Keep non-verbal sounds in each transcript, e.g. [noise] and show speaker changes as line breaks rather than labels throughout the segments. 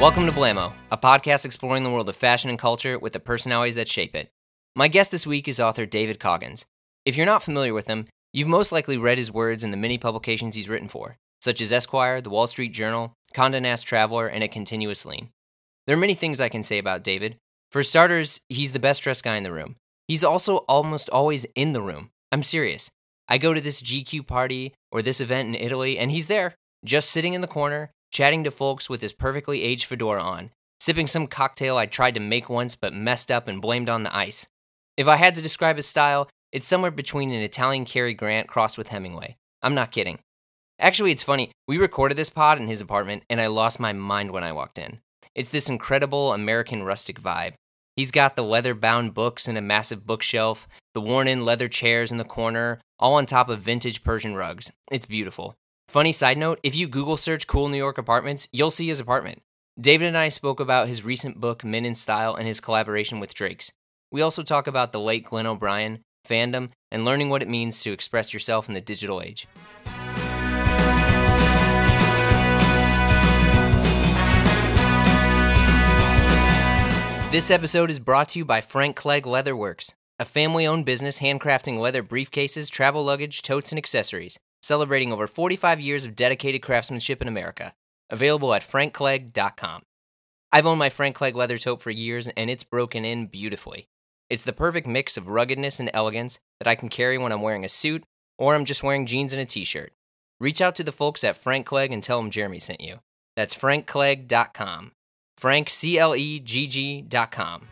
Welcome to Blamo, a podcast exploring the world of fashion and culture with the personalities that shape it. My guest this week is author David Coggins. If you're not familiar with him, you've most likely read his words in the many publications he's written for, such as Esquire, The Wall Street Journal, Condé Nast Traveler, and A Continuous Lean. There are many things I can say about David. For starters, he's the best dressed guy in the room. He's also almost always in the room. I'm serious. I go to this GQ party or this event in Italy, and he's there, just sitting in the corner, chatting to folks with his perfectly aged fedora on, sipping some cocktail I tried to make once but messed up and blamed on the ice. If I had to describe his style, it's somewhere between an Italian Cary Grant crossed with Hemingway. I'm not kidding. Actually, it's funny. We recorded this pod in his apartment, and I lost my mind when I walked in. It's this incredible American rustic vibe. He's got the leather bound books in a massive bookshelf, the worn in leather chairs in the corner, all on top of vintage Persian rugs. It's beautiful. Funny side note if you Google search cool New York apartments, you'll see his apartment. David and I spoke about his recent book, Men in Style, and his collaboration with Drake's. We also talk about the late Glenn O'Brien, fandom, and learning what it means to express yourself in the digital age. This episode is brought to you by Frank Clegg Leatherworks, a family owned business handcrafting leather briefcases, travel luggage, totes, and accessories celebrating over 45 years of dedicated craftsmanship in America. Available at frankclegg.com. I've owned my Frank Clegg leather tote for years and it's broken in beautifully. It's the perfect mix of ruggedness and elegance that I can carry when I'm wearing a suit or I'm just wearing jeans and a t shirt. Reach out to the folks at Frank Clegg and tell them Jeremy sent you. That's frankclegg.com. Frank, C L E G G.com.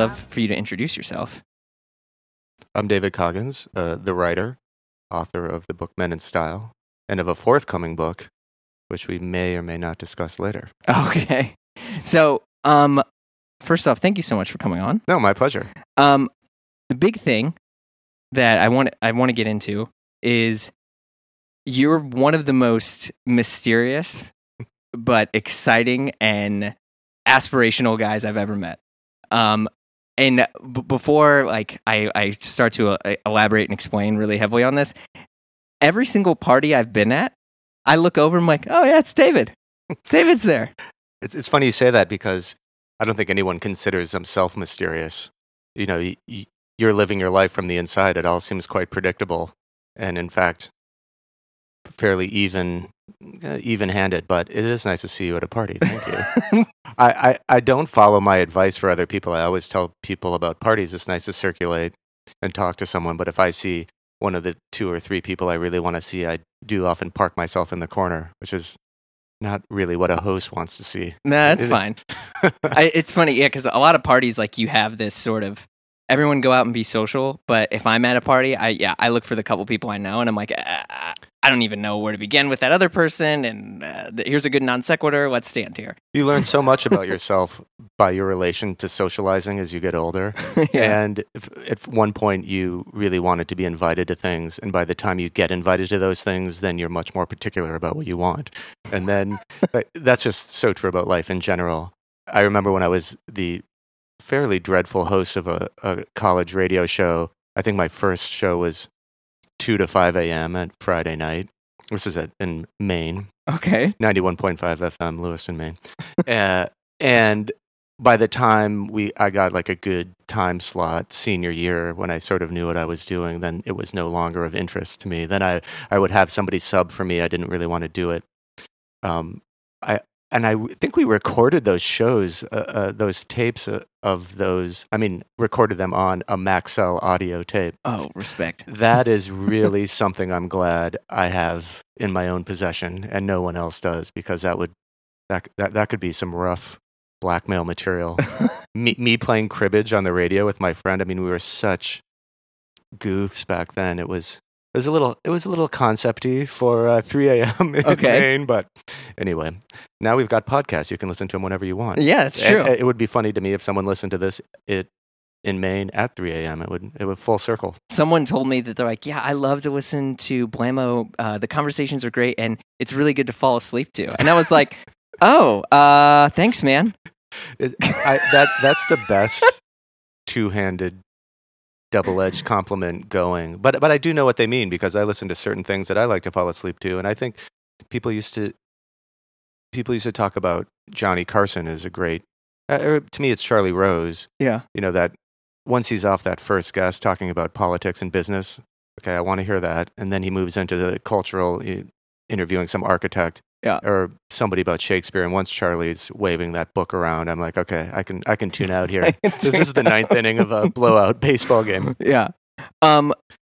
love for you to introduce yourself.
I'm David Coggins, uh, the writer, author of the book Men in Style, and of a forthcoming book, which we may or may not discuss later. [laughs]
Okay. So, um, first off, thank you so much for coming on.
No, my pleasure.
Um, the big thing that I want I want to get into is you're one of the most mysterious [laughs] but exciting and aspirational guys I've ever met. Um, and b- before like I, I start to uh, elaborate and explain really heavily on this every single party i've been at i look over and i'm like oh yeah it's david. David's there.
It's, it's funny you say that because i don't think anyone considers themselves mysterious. You know y- you're living your life from the inside. It all seems quite predictable and in fact fairly even Uh, even-handed, but it is nice to see you at a party. Thank you. [laughs] I, I, I don't follow my advice for other people. I always tell people about parties. It's nice to circulate and talk to someone, but if I see one of the two or three people I really want to see, I do often park myself in the corner, which is not really what a host wants to see.
Nah, that's fine. [laughs] I, it's funny, yeah, because a lot of parties like you have this sort of everyone go out and be social, but if I'm at a party, I yeah, I look for the couple people I know, and I'm like, ah, ah, ah. I don't even know where to begin with that other person. And uh, here's a good non sequitur. Let's stand here.
You learn so much about [laughs] yourself by your relation to socializing as you get older. [laughs] yeah. And if, at one point, you really wanted to be invited to things. And by the time you get invited to those things, then you're much more particular about what you want. And then [laughs] that's just so true about life in general. I remember when I was the fairly dreadful host of a, a college radio show. I think my first show was 2 to 5 a.m. at Friday night. This is at, in Maine.
Okay.
91.5 FM, Lewis Lewiston, Maine. [laughs] uh, and by the time we I got like a good time slot senior year when I sort of knew what I was doing, then it was no longer of interest to me. Then I, I would have somebody sub for me. I didn't really want to do it. Um, I and I think we recorded those shows, uh, uh, those tapes uh, of those. I mean, recorded them on a Maxell audio tape.
Oh, respect.
That is [laughs] really something I'm glad I have in my own possession, and no one else does, because that would that that that could be some rough blackmail material. [laughs] me, me playing cribbage on the radio with my friend. I mean, we were such goofs back then. It was it was a little it was a little concepty for uh, 3 a.m. in okay. Maine, but anyway, now we've got podcasts. You can listen to them whenever you want.
Yeah, it's true.
it would be funny to me if someone listened to this it in Maine at 3 a.m. It would it would full circle.
Someone told me that they're like, yeah, I love to listen to Blamo. Uh, the conversations are great, and it's really good to fall asleep to. And I was [laughs] like, oh, uh, thanks, man.
It, I, that that's the best two handed double-edged compliment going. But but I do know what they mean because I listen to certain things that I like to fall asleep to, and I think people used to people used to talk about Johnny Carson as a great. Uh, to me, it's Charlie Rose.
Yeah.
You know that once he's off that first guest talking about politics and business, okay, I want to hear that, and then he moves into the cultural, uh, interviewing some architect.
Yeah.
Or somebody about Shakespeare, and once Charlie's waving that book around, I'm like, okay, I can I can tune out [laughs] here. this is the ninth inning of a blowout baseball game. [laughs]
Yeah. Um.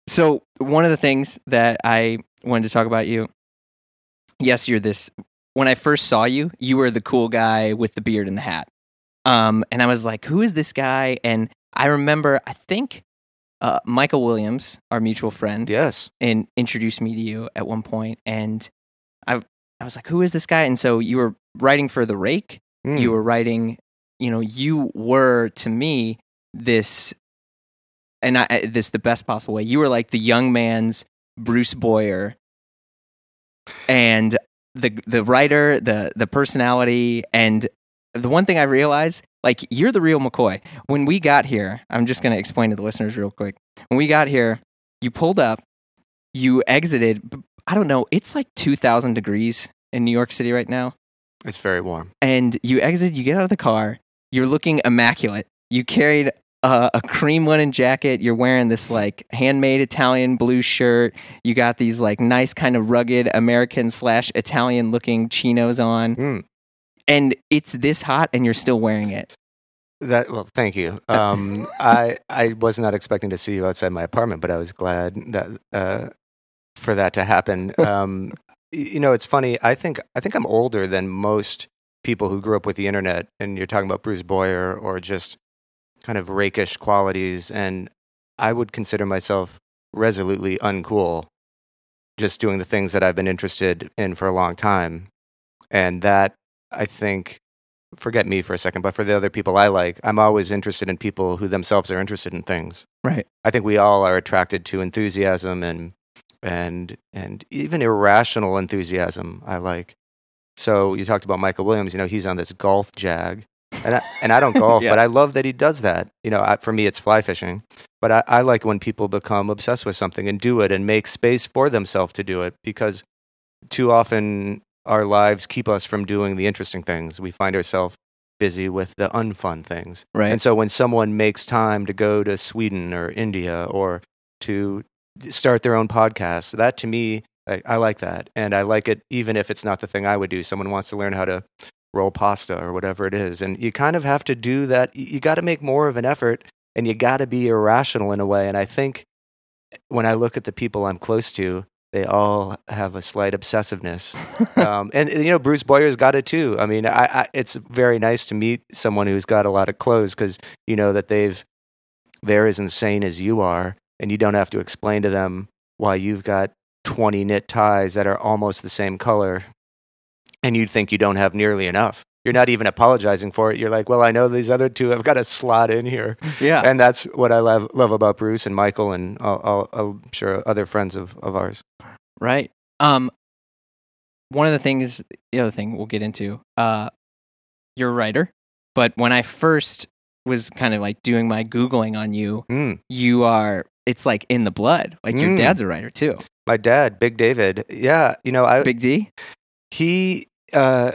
So one of the things that I wanted to talk about you. Yes, you're this. When I first saw you, you were the cool guy with the beard and the hat. Um, and I was like, "Who is this guy?" And I remember, I think uh, Michael Williams, our mutual friend,
Yes.
and introduced me to you at one point, and I I was like, "Who is this guy?" And so you were writing for the Rake.
Mm.
You were writing, you know, you were to me this, and I this the best possible way. You were like the young man's Bruce Boyer, and the the writer, the the personality, and the one thing I realized, like you're the real McCoy. When we got here, I'm just going to explain to the listeners real quick. When we got here, you pulled up, you exited. I don't know. It's like 2,000 degrees in New York City right now
It's very warm.
and you exit, you get out of the car, you're looking immaculate. You carried a, a cream linen jacket. You're wearing this like handmade Italian blue shirt. You got these like nice kind of rugged American slash Italian looking chinos on,
Mm.
and it's this hot, and you're still wearing it.
That well, thank you. [laughs] Um, I I was not expecting to see you outside my apartment, but I was glad that uh, for that to happen. [laughs] Um, you know, it's funny. I think I think I'm older than most people who grew up with the internet, and you're talking about Bruce Boyer or just kind of rakish qualities, and I would consider myself resolutely uncool, just doing the things that I've been interested in for a long time, and that I think forget me for a second, but for the other people I like, I'm always interested in people who themselves are interested in things.
Right.
I think we all are attracted to enthusiasm and and and even irrational enthusiasm. I like. So you talked about Michael Williams. You know, he's on this golf jag, and I, and I don't [laughs] golf,
Yeah.
but I love that he does that. You know, I, for me, it's fly fishing. But I, I like when people become obsessed with something and do it and make space for themselves to do it because too often our lives keep us from doing the interesting things. We find ourselves busy with the unfun things.
Right.
And so when someone makes time to go to Sweden or India or to start their own podcast, that to me, I, I like that. And I like it even if it's not the thing I would do. Someone wants to learn how to roll pasta or whatever it is. And you kind of have to do that. You, got to make more of an effort and you got to be irrational in a way. And I think when I look at the people I'm close to, they all have a slight obsessiveness. um, and, you know, Bruce Boyer's got it too. I mean, I, I, it's very nice to meet someone who's got a lot of clothes because you know that they've they're as insane as you are, and you don't have to explain to them why you've got 20 knit ties that are almost the same color, and you think you don't have nearly enough. You're not even apologizing for it. You're like, well, I know these other two have got a slot in here,
yeah.
and that's what I love love about Bruce and Michael, and all, all, I'm sure other friends of, of ours.
Right. Um, one of the things, the other thing we'll get into, uh, you're a writer, but when I first was kind of like doing my Googling on you,
Mm.
you are, it's like in the blood. Like your
Mm.
dad's a writer too.
My dad, Big David, yeah, you know, I
Big D?
he uh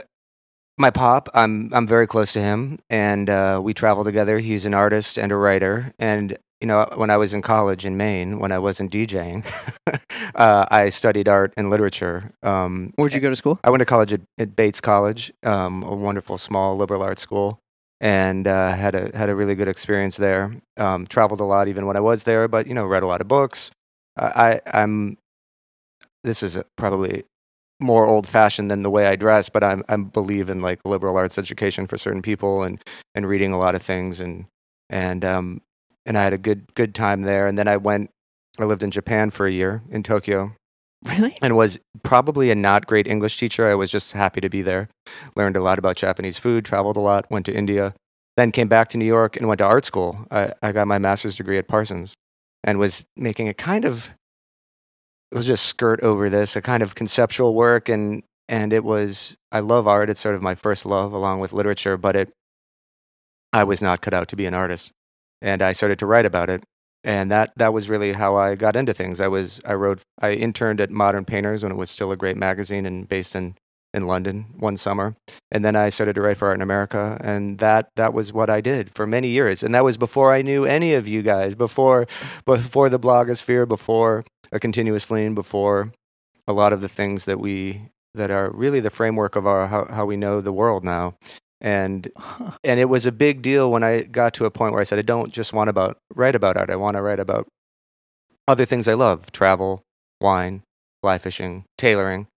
my pop i'm i'm very close to him and uh we travel together he's an artist and a writer and you know when i was in college in maine when i wasn't djing [laughs] uh i studied art and literature um
Where'd you go to school?
i went to college at, at bates college um a wonderful small liberal arts school and uh, had a had a really good experience there. Um, traveled a lot even when I was there, but you know, read a lot of books. I, I I'm this is probably more old fashioned than the way I dress, but I'm I believe in like liberal arts education for certain people and and reading a lot of things and and um and I had a good good time there. And then I went I lived in Japan for a year in Tokyo
Really?
and was probably a not great English teacher. I was just happy to be there. Learned a lot about Japanese food, traveled a lot, went to India, then came back to New York and went to art school. I, I got my master's degree at Parsons and was making a kind of it was just skirt over this, a kind of conceptual work and and it was I love art. It's sort of my first love along with literature, but it I was not cut out to be an artist. And I started to write about it and that that was really how I got into things. I was I wrote I interned at Modern Painters when it was still a great magazine and based in in London one summer, and then I started to write for Art in America, and that that was what I did for many years, and that was before I knew any of you guys, before before the blogosphere, before a continuous lean, before a lot of the things that we that are really the framework of our how, how we know the world now and
Huh.
and it was a big deal when I got to a point where I said I don't just want about write about art. I want to write about other things I love: travel, wine, fly fishing, tailoring.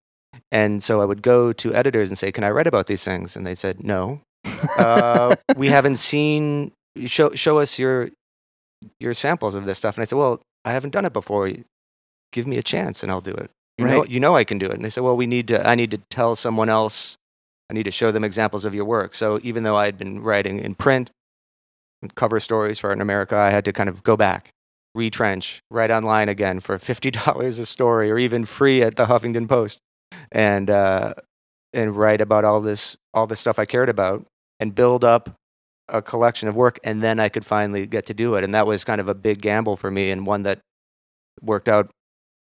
And so I would go to editors and say, "Can I write about these things?" And they said, "No, uh, [laughs] we haven't seen. Show show us your your samples of this stuff." And I said, "Well, I haven't done it before. Give me a chance, and I'll do it. You know, you know I can do it." And they said, "Well, we need to. I need to tell someone else I need to show them examples of your work. So even though I had been writing in print, and cover stories for in America, I had to kind of go back, retrench, write online again for fifty [laughs] dollars a story, or even free at the Huffington Post, and uh, and write about all this all the stuff I cared about, and build up a collection of work, and then I could finally get to do it. And that was kind of a big gamble for me, and one that worked out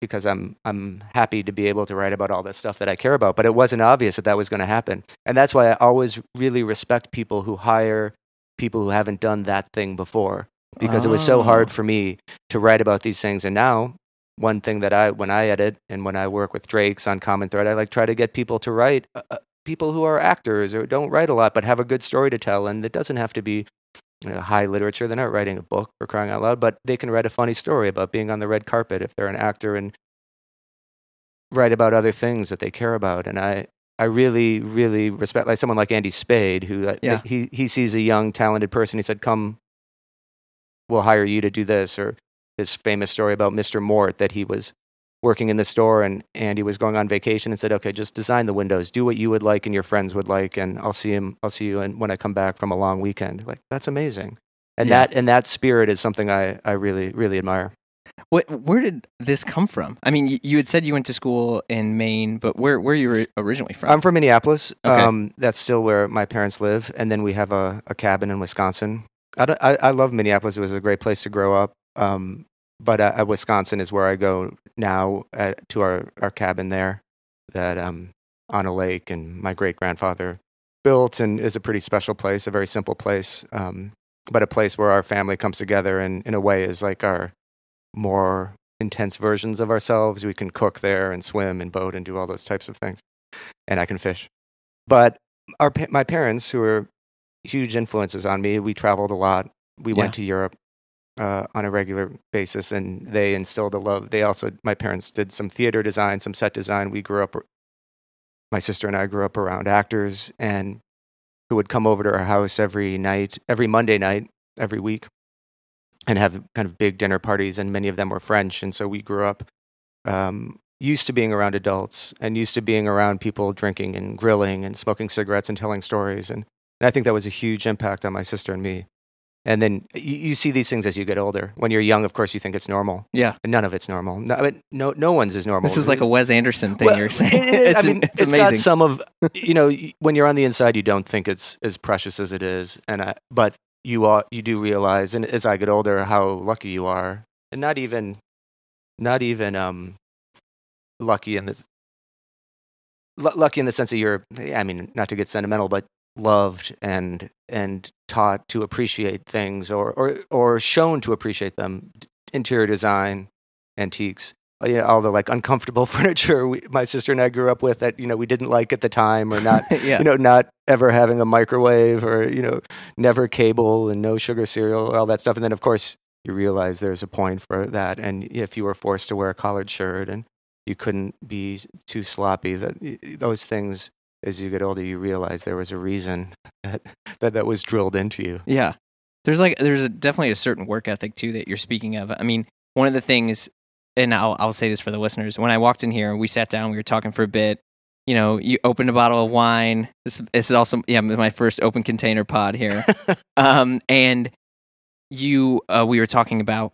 because I'm I'm happy to be able to write about all this stuff that I care about. But it wasn't obvious that that was going to happen, and that's why I always really respect people who hire people who haven't done that thing before, because it was so
Oh.
hard for me to write about these things. And now, one thing that I when I edit and when I work with Drakes on Common Thread, I like try to get people to write. Uh, uh, people who are actors or don't write a lot but have a good story to tell, and it doesn't have to be you know, high literature. They're not writing a book for crying out loud, but they can write a funny story about being on the red carpet if they're an actor and write about other things that they care about. And I, I really, really respect like someone like Andy Spade, who uh,
Yeah.
he he sees a young talented person. He said, "Come, we'll hire you to do this." Or his famous story about Mr. Mort that he was working in the store and Andy was going on vacation and said, "Okay, just design the windows, do what you would like and your friends would like, and I'll see him. I'll see you and when I come back from a long weekend." Like that's amazing, and
Yeah.
that and that spirit is something I I really really admire.
What, where did this come from? I mean, you, you had said you went to school in Maine, but where where are you ri- originally from?
I'm from Minneapolis.
Okay.
Um, that's still where my parents live, and then we have a, a cabin in Wisconsin. I, I, I love Minneapolis. It was a great place to grow up. Um, but uh, uh, Wisconsin is where I go now at, to our, our cabin there, that um, on a lake, and my great grandfather built, and is a pretty special place, a very simple place, um, but a place where our family comes together, and in a way is like our more intense versions of ourselves. We can cook there and swim and boat and do all those types of things and I can fish. But our my parents, who were huge influences on me, we traveled a lot. We
Yeah.
went to Europe uh, on a regular basis, and they instilled a love. They also, my parents did some theater design, some set design. We grew up. My sister and I grew up around actors, and who would come over to our house every night, every Monday night, every week, and have kind of big dinner parties. And many of them were French, and so we grew up um, used to being around adults and used to being around people drinking and grilling and smoking cigarettes and telling stories. And, and I think that was a huge impact on my sister and me. And then you, you see these things as you get older. When you're young, of course, you think it's normal.
yeah,
And none of it's normal. No, but no, no one's is normal.
this is like a Wes Anderson thing
Well,
you're [laughs] saying.
it- it-
it's,
I mean,
it's
it's got some of you know when you're on the inside, you don't think it's as precious as it is, and I, but you are you do realize, and as I get older, how lucky you are, and not even not even um lucky in this lu- lucky in the sense that you're I mean not to get sentimental, but loved and and taught to appreciate things or or or shown to appreciate them interior design antiques uh, you know, all the like uncomfortable [laughs] furniture we, my sister and I grew up with that you know we didn't like at the time or not [laughs]
yeah,
you know not ever having a microwave or you know never cable and no sugar cereal all that stuff. And then of course you realize there's a point for that. And if you were forced to wear a collared shirt and you couldn't be too sloppy that those things as you get older you realize there was a reason that that, that was drilled into you
Yeah. There's like there's a, definitely a certain work ethic too that you're speaking of. I mean, one of the things and I'll I'll say this for the listeners. When I walked in here, we sat down, we were talking for a bit. You know, you opened a bottle of wine. This this is also yeah, my first open container pod here. [laughs] um and you uh, we were talking about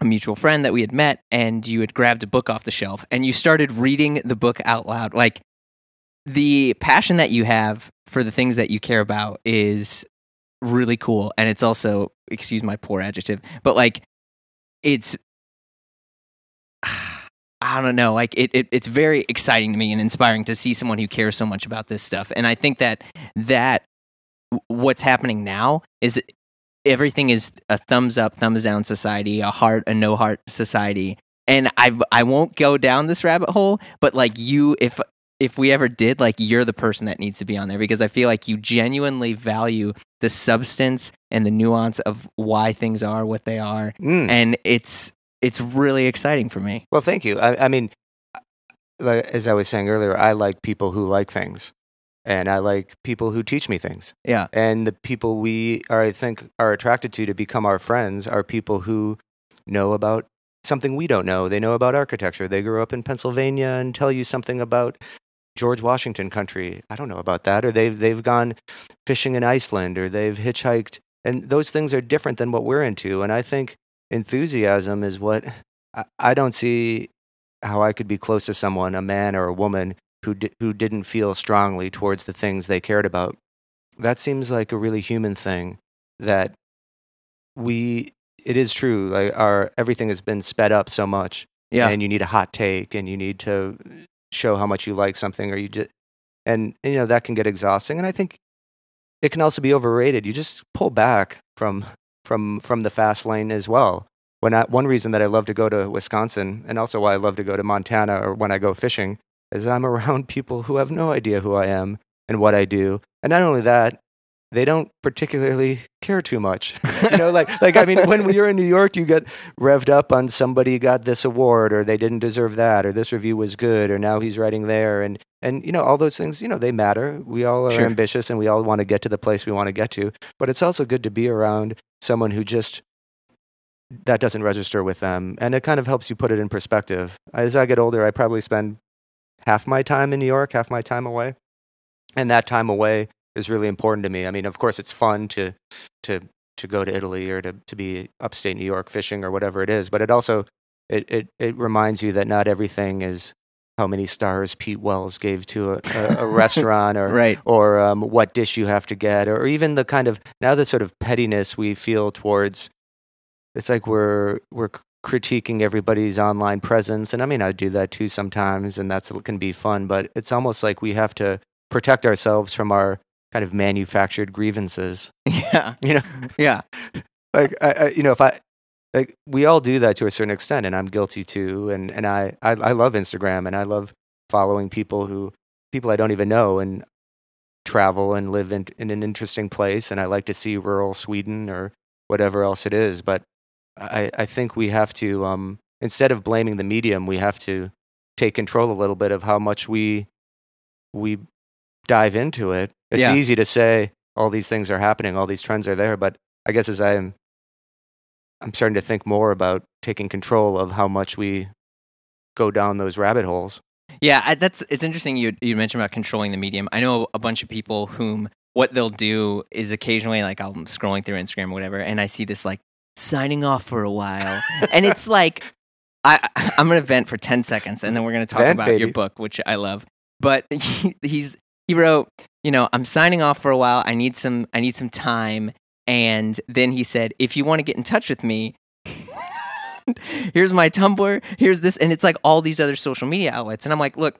a mutual friend that we had met and you had grabbed a book off the shelf and you started reading the book out loud. Like the passion that you have for the things that you care about is really cool and it's also excuse my poor adjective but like it's [sighs] I don't know, like it, it it's very exciting to me and inspiring to see someone who cares so much about this stuff. And I think that that what's happening now is everything is a thumbs up, thumbs down society, a heart, a no heart society. And I I won't go down this rabbit hole, but like you if if we ever did, like you're the person that needs to be on there because I feel like you genuinely value the substance and the nuance of why things are what they are.
Mm.
And it's it's really exciting for me.
Well, thank you. I, I mean, as I was saying earlier, I like people who like things, and I like people who teach me things.
Yeah.
And the people we are, I think, are attracted to to become our friends are people who know about something we don't know. They know about architecture. They grew up in Pennsylvania and tell you something about George Washington country. I don't know about that. Or they've they've gone fishing in Iceland or they've hitchhiked. And those things are different than what we're into. And I think enthusiasm is what I, I don't see how I could be close to someone, a man or a woman, who di- who didn't feel strongly towards the things they cared about. That seems like a really human thing. That we, it is true. Like our everything has been sped up so much,
Yeah.
and you need a hot take, and you need to show how much you like something, or you just, and you know that can get exhausting. And I think it can also be overrated. You just pull back from from from the fast lane as well. When I, one reason that I love to go to Wisconsin, and also why I love to go to Montana or when I go fishing, is I'm around [laughs] people who have no idea who I am and what I do. And not only that, they don't particularly care too much. [laughs] [laughs] you know, like like I mean, when you're in New York, you get revved up on somebody got this award or they didn't deserve that or this review was good or now he's writing there and and you know all those things. You know, they matter. We all are
Sure.
ambitious and we all want to get to the place we want to get to. But it's also good to be around someone who just that doesn't register with them, and it kind of helps you put it in perspective. As I get older, I probably spend half my time in New York, half my time away, and that time away is really important to me. I mean, of course, it's fun to to to go to Italy or to to be upstate New York fishing or whatever it is, but it also it it, it reminds you that not everything is how many stars Pete Wells gave to a, a, a [laughs] restaurant or
Right.
or um, what dish you have to get, or even the kind of now the sort of pettiness we feel towards. It's like we're we're critiquing everybody's online presence, and I mean I do that too sometimes, and that's can be fun. But it's almost like we have to protect ourselves from our kind of manufactured grievances. [laughs]
Yeah.
You know,
Yeah.
like I, I, you know, if I like we all do that to a certain extent, and I'm guilty too. And and I I, I love Instagram, and I love following people who people I don't even know, and travel and live in, in an interesting place. And I like to see rural Sweden or whatever else it is. But I I think we have to um instead of blaming the medium, we have to take control a little bit of how much we we dive into it. It's
Yeah.
easy to say all these things are happening, all these trends are there, but I guess as I'm I'm starting to think more about taking control of how much we go down those rabbit holes.
Yeah, I, that's it's interesting you you mentioned about controlling the medium. I know a bunch of people whom what they'll do is occasionally like I'm scrolling through Instagram or whatever, and I see this like signing off for a while, [laughs] and it's like I I'm gonna vent for ten seconds, and then we're gonna talk
Vent,
about your book, which I love. But [laughs] he, he's he wrote, you know, I'm signing off for a while. I need some I need some time, and then he said, if you want to get in touch with me. [laughs] here's my Tumblr, here's this, and it's like all these other social media outlets. And I'm like, look,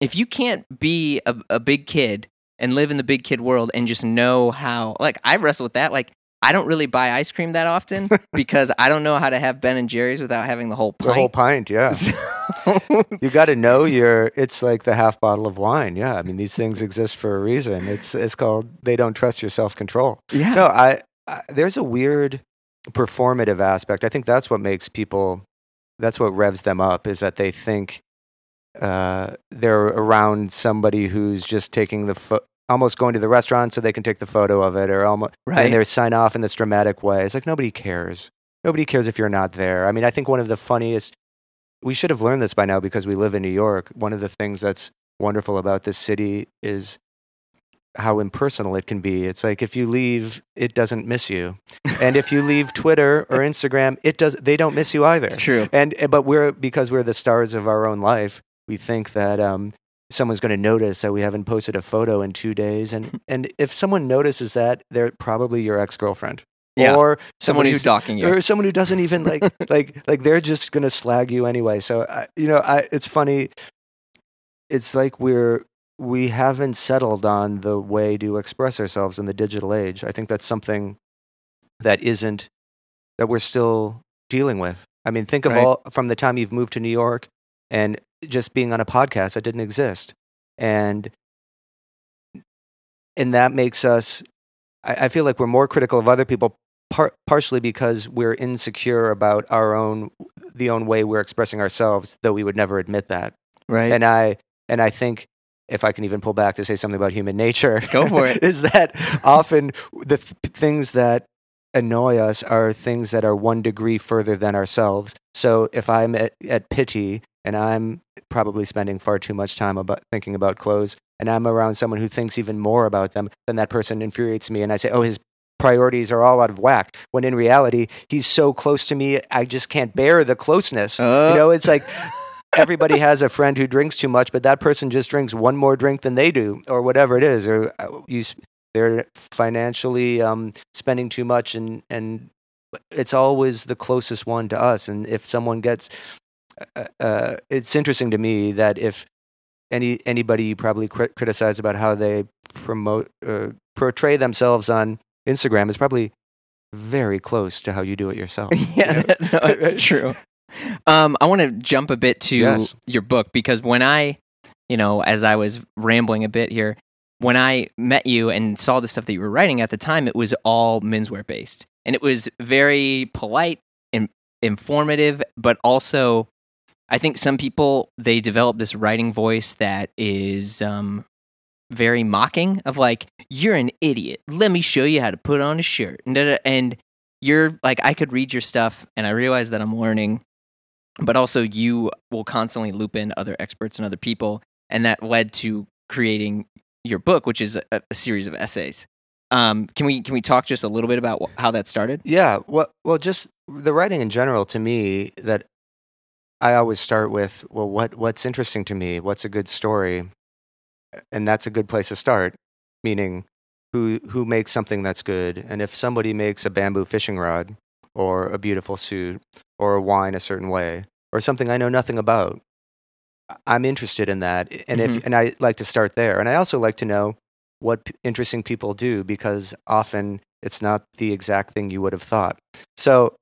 if you can't be a, a big kid and live in the big kid world and just know how, like, I wrestle with that. Like, I don't really buy ice cream that often [laughs] because I don't know how to have Ben and Jerry's without having the whole pint.
The whole
pint.
yeah. [laughs]
So-
you got to know your. It's like the half bottle of wine. Yeah, I mean these things exist for a reason. It's it's called they don't trust your self control.
yeah.
No, I, I there's a weird performative aspect. I think that's what makes people. That's what revs them up is that they think uh, they're around somebody who's just taking the pho- almost going to the restaurant so they can take the photo of it, or almost
Right.
and they sign off in this dramatic way. It's like nobody cares. Nobody cares if you're not there. I mean, I think one of the funniest. We should have learned this by now because we live in New York. One of the things that's wonderful about this city is how impersonal it can be. It's like if you leave, it doesn't miss you, and if you [laughs] leave Twitter or Instagram, it does. They don't miss you either.
It's true.
And eh, but we're because we're the stars of our own life. We think that um, someone's going to notice that we haven't posted a photo in two days, and [laughs] and if someone notices that, they're probably your ex girlfriend.
Yeah.
or
Someone who's
who
stalking you.
or someone who doesn't even like [laughs] like like they're just gonna slag you anyway. So I, you know, I it's funny. It's like we're we haven't settled on the way to express ourselves in the digital age. I think that's something that isn't that we're still dealing with. I mean, think of
Right.
all from the time you've moved to New York and just being on a podcast that didn't exist, and and that makes us. I, I feel like we're more critical of other people, par- partially because we're insecure about our own the own way we're expressing ourselves, though we would never admit that.
right.
And I and I think if I can even pull back to say something about human nature,
Go for it. [laughs]
is that often the th- things that annoy us are things that are one degree further than ourselves. So if I'm at, at Pitti and I'm probably spending far too much time about thinking about clothes, and I'm around someone who thinks even more about them, then that person infuriates me, and I say, "Oh, his." Priorities are all out of whack. When in reality, he's so close to me, I just can't bear the closeness.
Uh,
You know, it's like everybody has a friend who drinks too much, but that person just drinks one more drink than they do, or whatever it is, or uh, you, they're financially um, spending too much, and and it's always the closest one to us. And if someone gets, uh, uh, it's interesting to me that if any anybody you probably crit- criticize about how they promote uh, portray themselves on Instagram is probably very close to how you do it [laughs] yourself.
yeah,
you [laughs] know?
no, it's true. [laughs] Um, I want to jump a bit to
Yes.
your book because when I, you know, as I was rambling a bit here, when I met you and saw the stuff that you were writing at the time, it was all menswear based, and it was very polite and informative, but also, I think some people they develop this writing voice that is um, very mocking of like you're an idiot. Let me show you how to put on a shirt, and and you're like I could read your stuff and I realize that I'm learning, but also you will constantly loop in other experts and other people, and that led to creating your book, which is a, a series of essays. Um, can we can we talk just a little bit about wh- how that started?
Yeah, well, well, just the writing in general. To me, that I always start with, well, what what's interesting to me? What's a good story? And that's a good place to start. Meaning, who who makes something that's good? And if somebody makes a bamboo fishing rod, or a beautiful suit, or a wine a certain way, or something I know nothing about, I'm interested in that. And if mm-hmm. and I like to start there. And I also like to know what p- interesting people do because often it's not the exact thing you would have thought. So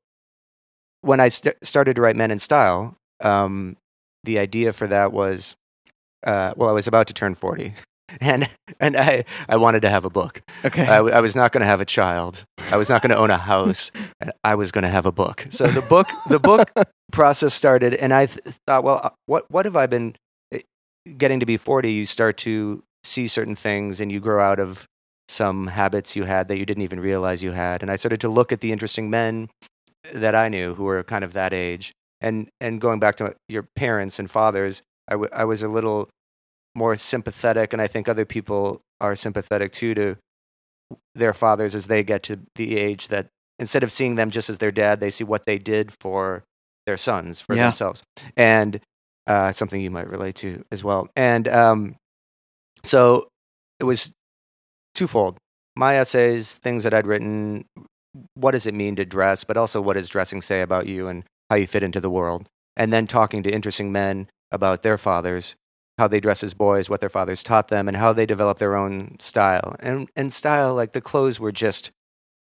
when I st- started to write Men in Style, um, the idea for that was, uh, well, I was about to turn forty, [laughs] and and I I wanted to have a book.
Okay.
I, I was not going to have a child. I was not going to own a house. [laughs] and I was going to have a book. So the book the book [laughs] process started, and I th- thought, well, uh, what what have I been eh, getting to be forty? You start to see certain things, and you grow out of some habits you had that you didn't even realize you had. And I started to look at the interesting men that I knew who were kind of that age. And and going back to your parents and fathers, I, w- I was a little more sympathetic, and I think other people are sympathetic too to their fathers as they get to the age that instead of seeing them just as their dad, they see what they did for their sons, for
Yeah.
themselves, and uh, something you might relate to as well. And um, so it was twofold. My essays, things that I'd written, what does it mean to dress, but also what does dressing say about you and how you fit into the world, and then talking to interesting men about their fathers, how they dress as boys, what their fathers taught them, and how they develop their own style. And and style, like the clothes were just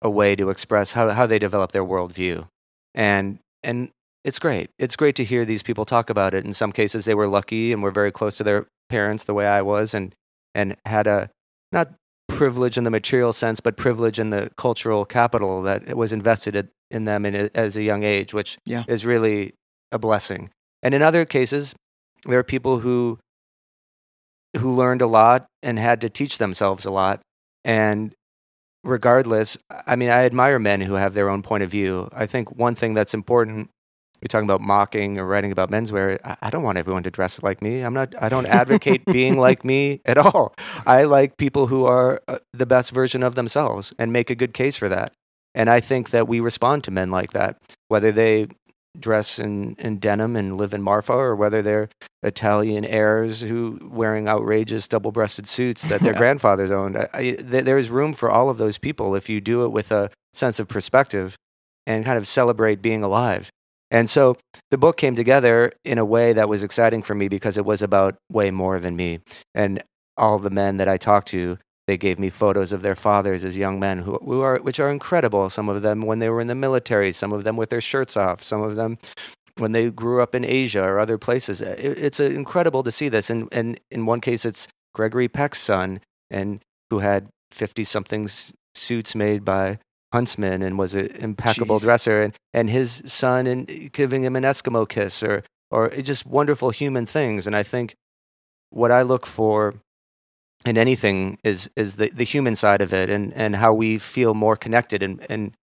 a way to express how how they develop their worldview. And and it's great. It's great to hear these people talk about it. In some cases, they were lucky and were very close to their parents, the way I was, and and had a not privilege in the material sense, but privilege in the cultural capital that was invested in them in as a young age, which
Yeah.
is really a blessing. And in other cases, there are people who who learned a lot and had to teach themselves a lot. And regardless, I mean, I admire men who have their own point of view. I think one thing that's important. We're talking about mocking or writing about menswear. I- I don't want everyone to dress like me. I'm not. I don't advocate [laughs] being like me at all. I like people who are uh, the best version of themselves and make a good case for that. And I think that we respond to men like that, whether they dress in, in denim and live in Marfa, or whether they're Italian heirs who wearing outrageous double-breasted suits that their [laughs]
Yeah.
grandfathers owned. I, I, th- there is room for all of those people if you do it with a sense of perspective and kind of celebrate being alive. And so the book came together in a way that was exciting for me because it was about way more than me. And all the men that I talked to, they gave me photos of their fathers as young men who, who are which are incredible. Some of them when they were in the military, some of them with their shirts off, some of them when they grew up in Asia or other places. It, it's uh, incredible to see this. And, and in one case, it's Gregory Peck's son, and who had 50 something suits made by Huntsman and was an impeccable
Jeez.
dresser, and, and his son and giving him an Eskimo kiss or, or just wonderful human things. And I think what I look for in anything is, is the, the human side of it and, and how we feel more connected and, and,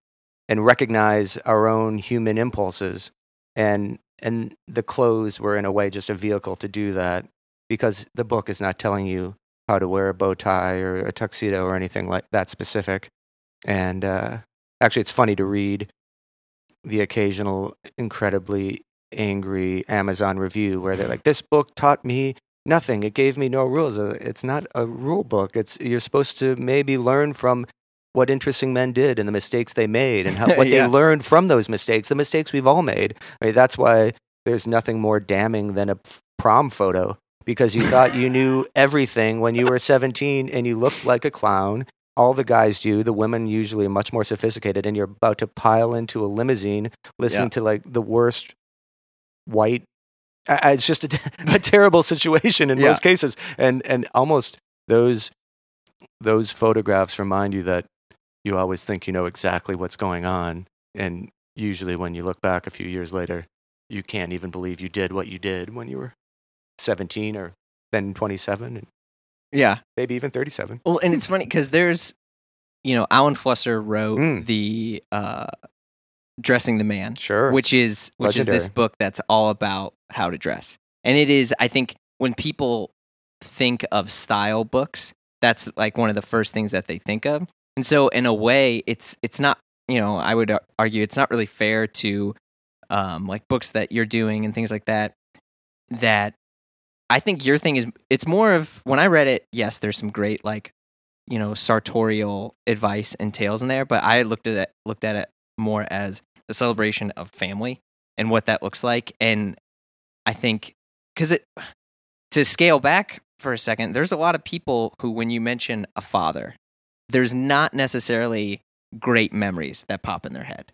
and recognize our own human impulses and and the clothes were in a way just a vehicle to do that because the book is not telling you how to wear a bow tie or a tuxedo or anything like that specific and uh, actually it's funny to read the occasional incredibly angry amazon review where they're like this book taught me nothing it gave me no rules Uh, it's not a rule book it's you're supposed to maybe learn from what interesting men did and the mistakes they made and how, [laughs] what
Yeah.
they learned from those mistakes, the mistakes we've all made. I mean, that's why there's nothing more damning than a prom photo because you thought you knew everything when you were 17 and you looked like a clown. All the guys do. The women usually are much more sophisticated, and you're about to pile into a limousine listening
Yeah.
to like the worst white. I- It's just [laughs] a terrible situation in
Yeah.
most cases, and and almost those those photographs remind you that you always think you know exactly what's going on. And usually, when you look back a few years later, you can't even believe you did what you did when you were 17 or then 27 and
Yeah.
maybe even 37.
Well, and it's funny because there's, you know, Alan Flusser wrote
Mm.
the uh, Dressing the Man,
Sure.
which is which is this book that's all about how to dress. And it is, I think, when people think of style books, that's like one of the first things that they think of. And so, in a way, it's it's not, you know, I would argue it's not really fair to um, like books that you're doing and things like that. That I think your thing is, it's more of when I read it. Yes, there's some great like, you know, sartorial advice and tales in there, but I looked at it looked at it more as the celebration of family and what that looks like. And I think because it to scale back for a second, there's a lot of people who, when you mention a father, there's not necessarily great memories that pop in their head.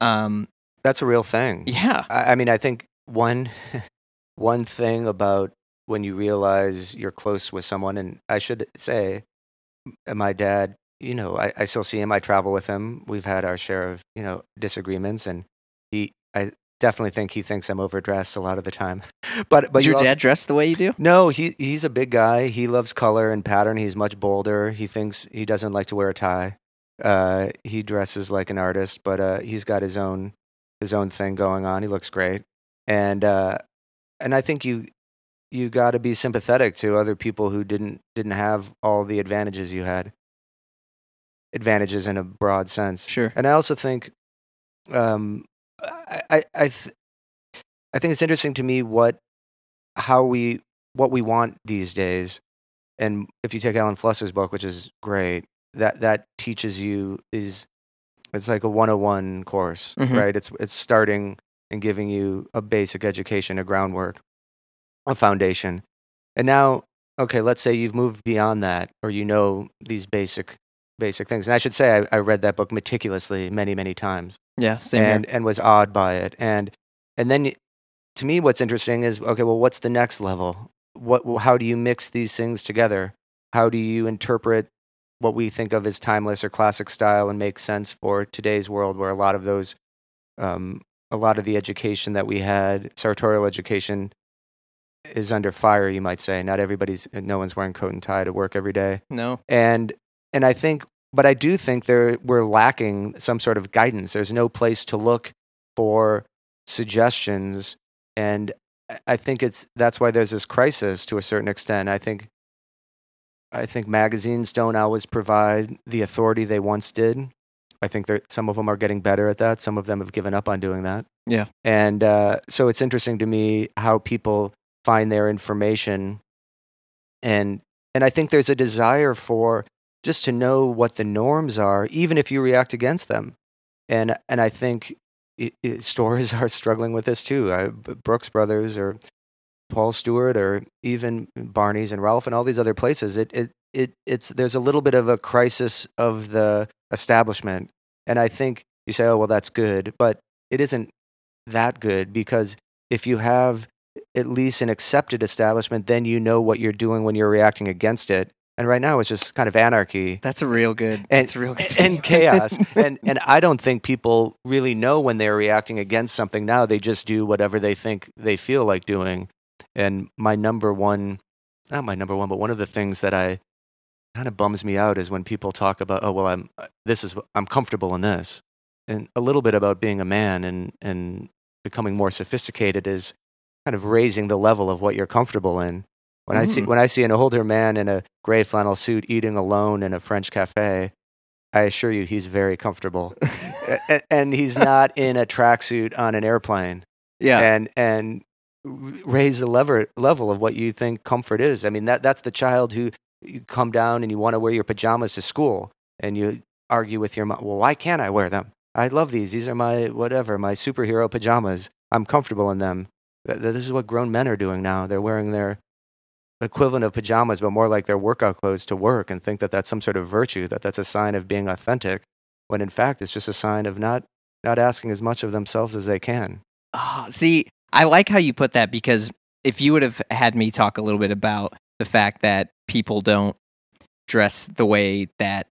Um,
That's a real thing.
yeah,
I, I mean, I think one [laughs] one thing about when you realize you're close with someone, and I should say, my dad, you know, I, I still see him. I travel with him. We've had our share of you know disagreements, and he, I definitely think he thinks I'm overdressed a lot of the time. [laughs] But but you
your
also-
dad dressed the way you do?
No, he he's a big guy. He loves color and pattern. He's much bolder. He thinks he doesn't like to wear a tie. Uh, he dresses like an artist, but uh, he's got his own his own thing going on. He looks great, and uh, and I think you you got to be sympathetic to other people who didn't didn't have all the advantages you had. Advantages in a broad sense.
Sure.
And I also think, um, I I I, th- I think it's interesting to me what how we what we want these days. And if you take Alan Flusser's book, which is great, that that teaches you is it's like a 101 course,
Mhm.
right? It's it's starting and giving you a basic education, a groundwork, a foundation. And now, okay, let's say you've moved beyond that or you know these basic basic things. And I should say I, I read that book meticulously many, many times
Yeah, same
and
here.
and was awed by it. And and then to me, what's interesting is okay. Well, what's the next level? What? How do you mix these things together? How do you interpret what we think of as timeless or classic style and make sense for today's world, where a lot of those, um, a lot of the education that we had, sartorial education, is under fire. You might say. Not everybody's. No one's wearing coat and tie to work every day
No,
and and I think, but I do think there we're lacking some sort of guidance. There's no place to look for suggestions, and I- think it's that's why there's this crisis to a certain extent. I think, I think magazines don't always provide the authority they once did. I think that some of them are getting better at that. Some of them have given up on doing that.
Yeah.
And uh, so it's interesting to me how people find their information, and and I think there's a desire for just to know what the norms are, even if you react against them. And and I think it, it, stores [laughs] are struggling with this too. I, Brooks Brothers or Paul Stuart or even Barney's and Ralph and all these other places. It it it it's there's a little bit of a crisis of the establishment, and I think you say, oh well, that's good, but it isn't that good because if you have at least an accepted establishment, then you know what you're doing when you're reacting against it. And right now, it's just kind of anarchy.
That's a real good.
And,
that's real good.
and chaos. [laughs] and and I don't think people really know when they're reacting against something now. They just do whatever they think they feel like doing. And my number one, not my number one, but one of the things that I kind of bums me out is when people talk about, oh well, I'm uh, this is I'm comfortable in this, and a little bit about being a man and and becoming more sophisticated is kind of raising the level of what you're comfortable in. When I see
Mm.
when I see an older man in a gray flannel suit eating alone in a French cafe, I assure you he's very comfortable, [laughs] and he's not in a tracksuit on an airplane.
yeah.
And and raise the lever level of what you think comfort is. I mean that that's the child who you come down and you want to wear your pajamas to school, and you argue with your mom. Well, why can't I wear them? I love these. These are my whatever my superhero pajamas. I'm comfortable in them. Th- th- This is what grown men are doing now. They're wearing their equivalent of pajamas, but more like their workout clothes to work, and think that that's some sort of virtue. That that's a sign of being authentic, when in fact it's just a sign of not not asking as much of themselves as they can.
Oh, see, I like how you put that because if you would have had me talk a little bit about the fact that people don't dress the way that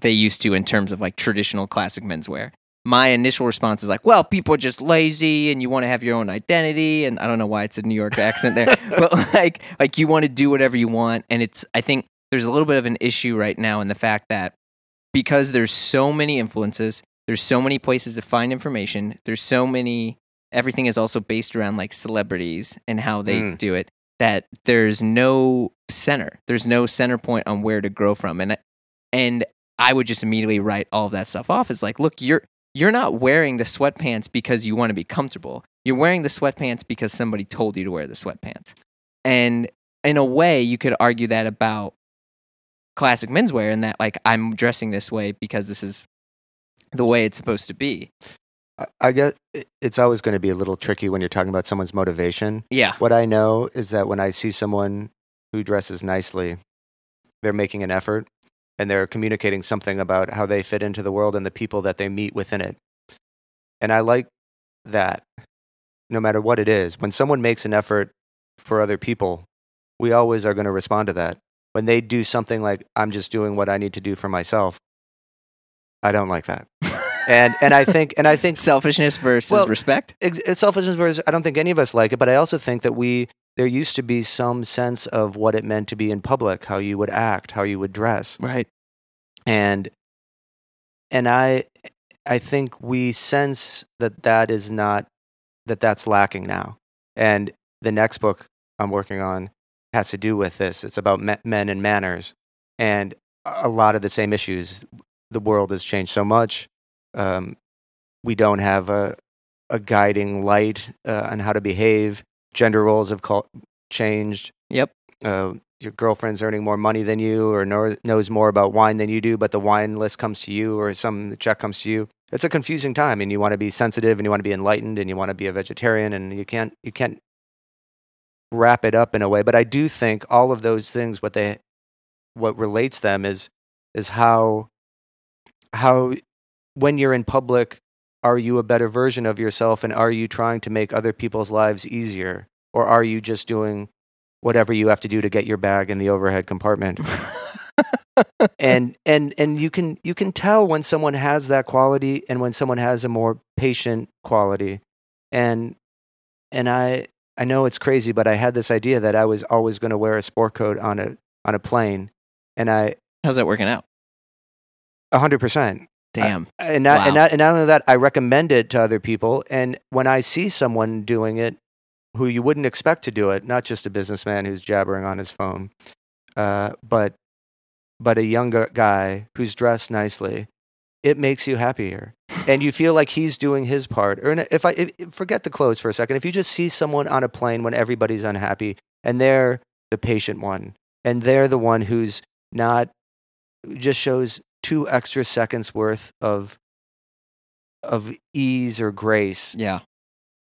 they used to in terms of like traditional classic menswear, my initial response is like, well, people are just lazy and you want to have your own identity. And I don't know why it's a New York accent there, [laughs] but like, like you want to do whatever you want. And it's, I think there's a little bit of an issue right now in the fact that because there's so many influences, there's so many places to find information, there's so many, everything is also based around like celebrities and how they
Mm.
do it that there's no center. There's no center point on where to grow from. And, and I would just immediately write all of that stuff off as like, look, you're, you're not wearing the sweatpants because you want to be comfortable. You're wearing the sweatpants because somebody told you to wear the sweatpants. And in a way, you could argue that about classic menswear and that like I'm dressing this way because this is the way it's supposed to be.
I- guess it's always going to be a little tricky when you're talking about someone's motivation.
Yeah.
What I know is that when I see someone who dresses nicely, they're making an effort and they're communicating something about how they fit into the world and the people that they meet within it. And I like that no matter what it is. When someone makes an effort for other people, we always are going to respond to that. When they do something like, I'm just doing what I need to do for myself, I don't like that. [laughs] and, and I think, and I think
Selfishness versus
Well,
respect.
ex- selfishness versus I don't think any of us like it, but I also think that we there used to be some sense of what it meant to be in public, how you would act, how you would dress.
Right.
And and I I think we sense that that is not that that's lacking now. And the next book I'm working on has to do with this. It's about me- men and manners and a lot of the same issues. The world has changed so much. Um, we don't have a a guiding light uh, on how to behave. Gender roles have changed.
Yep.
Uh, your girlfriend's earning more money than you, or knows more about wine than you do, but the wine list comes to you, or some the check comes to you. It's a confusing time, and you want to be sensitive, and you want to be enlightened, and you want to be a vegetarian, and you can't you can't wrap it up in a way. But I do think all of those things, what they what relates them is is how how when you're in public are you a better version of yourself and are you trying to make other people's lives easier? Or are you just doing whatever you have to do to get your bag in the overhead compartment? [laughs] And and and you can you can tell when someone has that quality and when someone has a more patient quality. And and i i know it's crazy but i had this idea that i was always going to wear a sport coat on a on a plane. And i
How's that working out?
100%
Damn.
and not, and, not, and not only that, I recommend it to other people. And when I see someone doing it who you wouldn't expect to do it, not just a businessman who's jabbering on his phone, uh, but but a younger guy who's dressed nicely, it makes you happier. And you feel like he's doing his part. Or if I if, forget the clothes for a second, if you just see someone on a plane when everybody's unhappy and they're the patient one and they're the one who's not just shows two extra seconds worth of of ease or grace.
Yeah.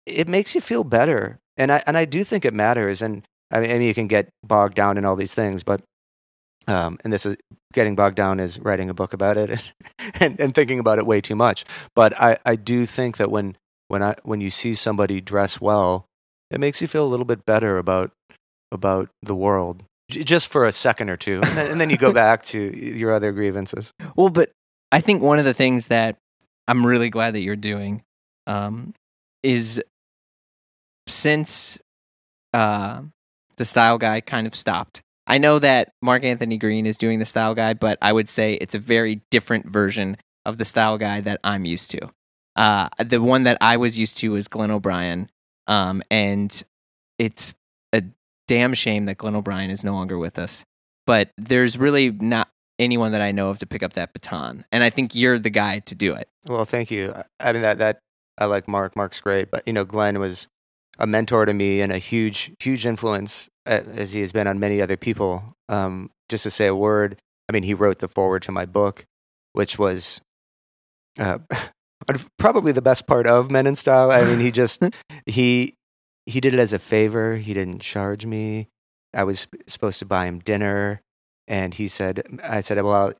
it makes you feel better. And i and i do think it matters. And i mean, I mean you can get bogged down in all these things but um and this is getting bogged down is writing a book about it [laughs] and and thinking about it way too much. But i i do think that when when i when you see somebody dress well it makes you feel a little bit better about about the world J- just for a second or two and then, and then you go [laughs] back to your other grievances
Well, but I think one of the things that I'm really glad that you're doing um, is since uh, the style guy kind of stopped. I know that Mark Anthony Green is doing the style guy, but I would say it's a very different version of the style guy that I'm used to. Uh, the one that I was used to was Glenn O'Brien, um, and it's damn shame that Glenn O'Brien is no longer with us. But there's really not anyone that I know of to pick up that baton, and I think you're the guy to do it.
Well, thank you. I mean that that I like Mark. Mark's great, but you know, Glenn was a mentor to me and a huge, huge influence as he has been on many other people. Um, just to say a word, I mean, he wrote the forward to my book, which was uh, [laughs] probably the best part of Men in Style. I mean, he just [laughs] he he did it as a favor. He didn't charge me. I was supposed to buy him dinner, and he said, "I said, well,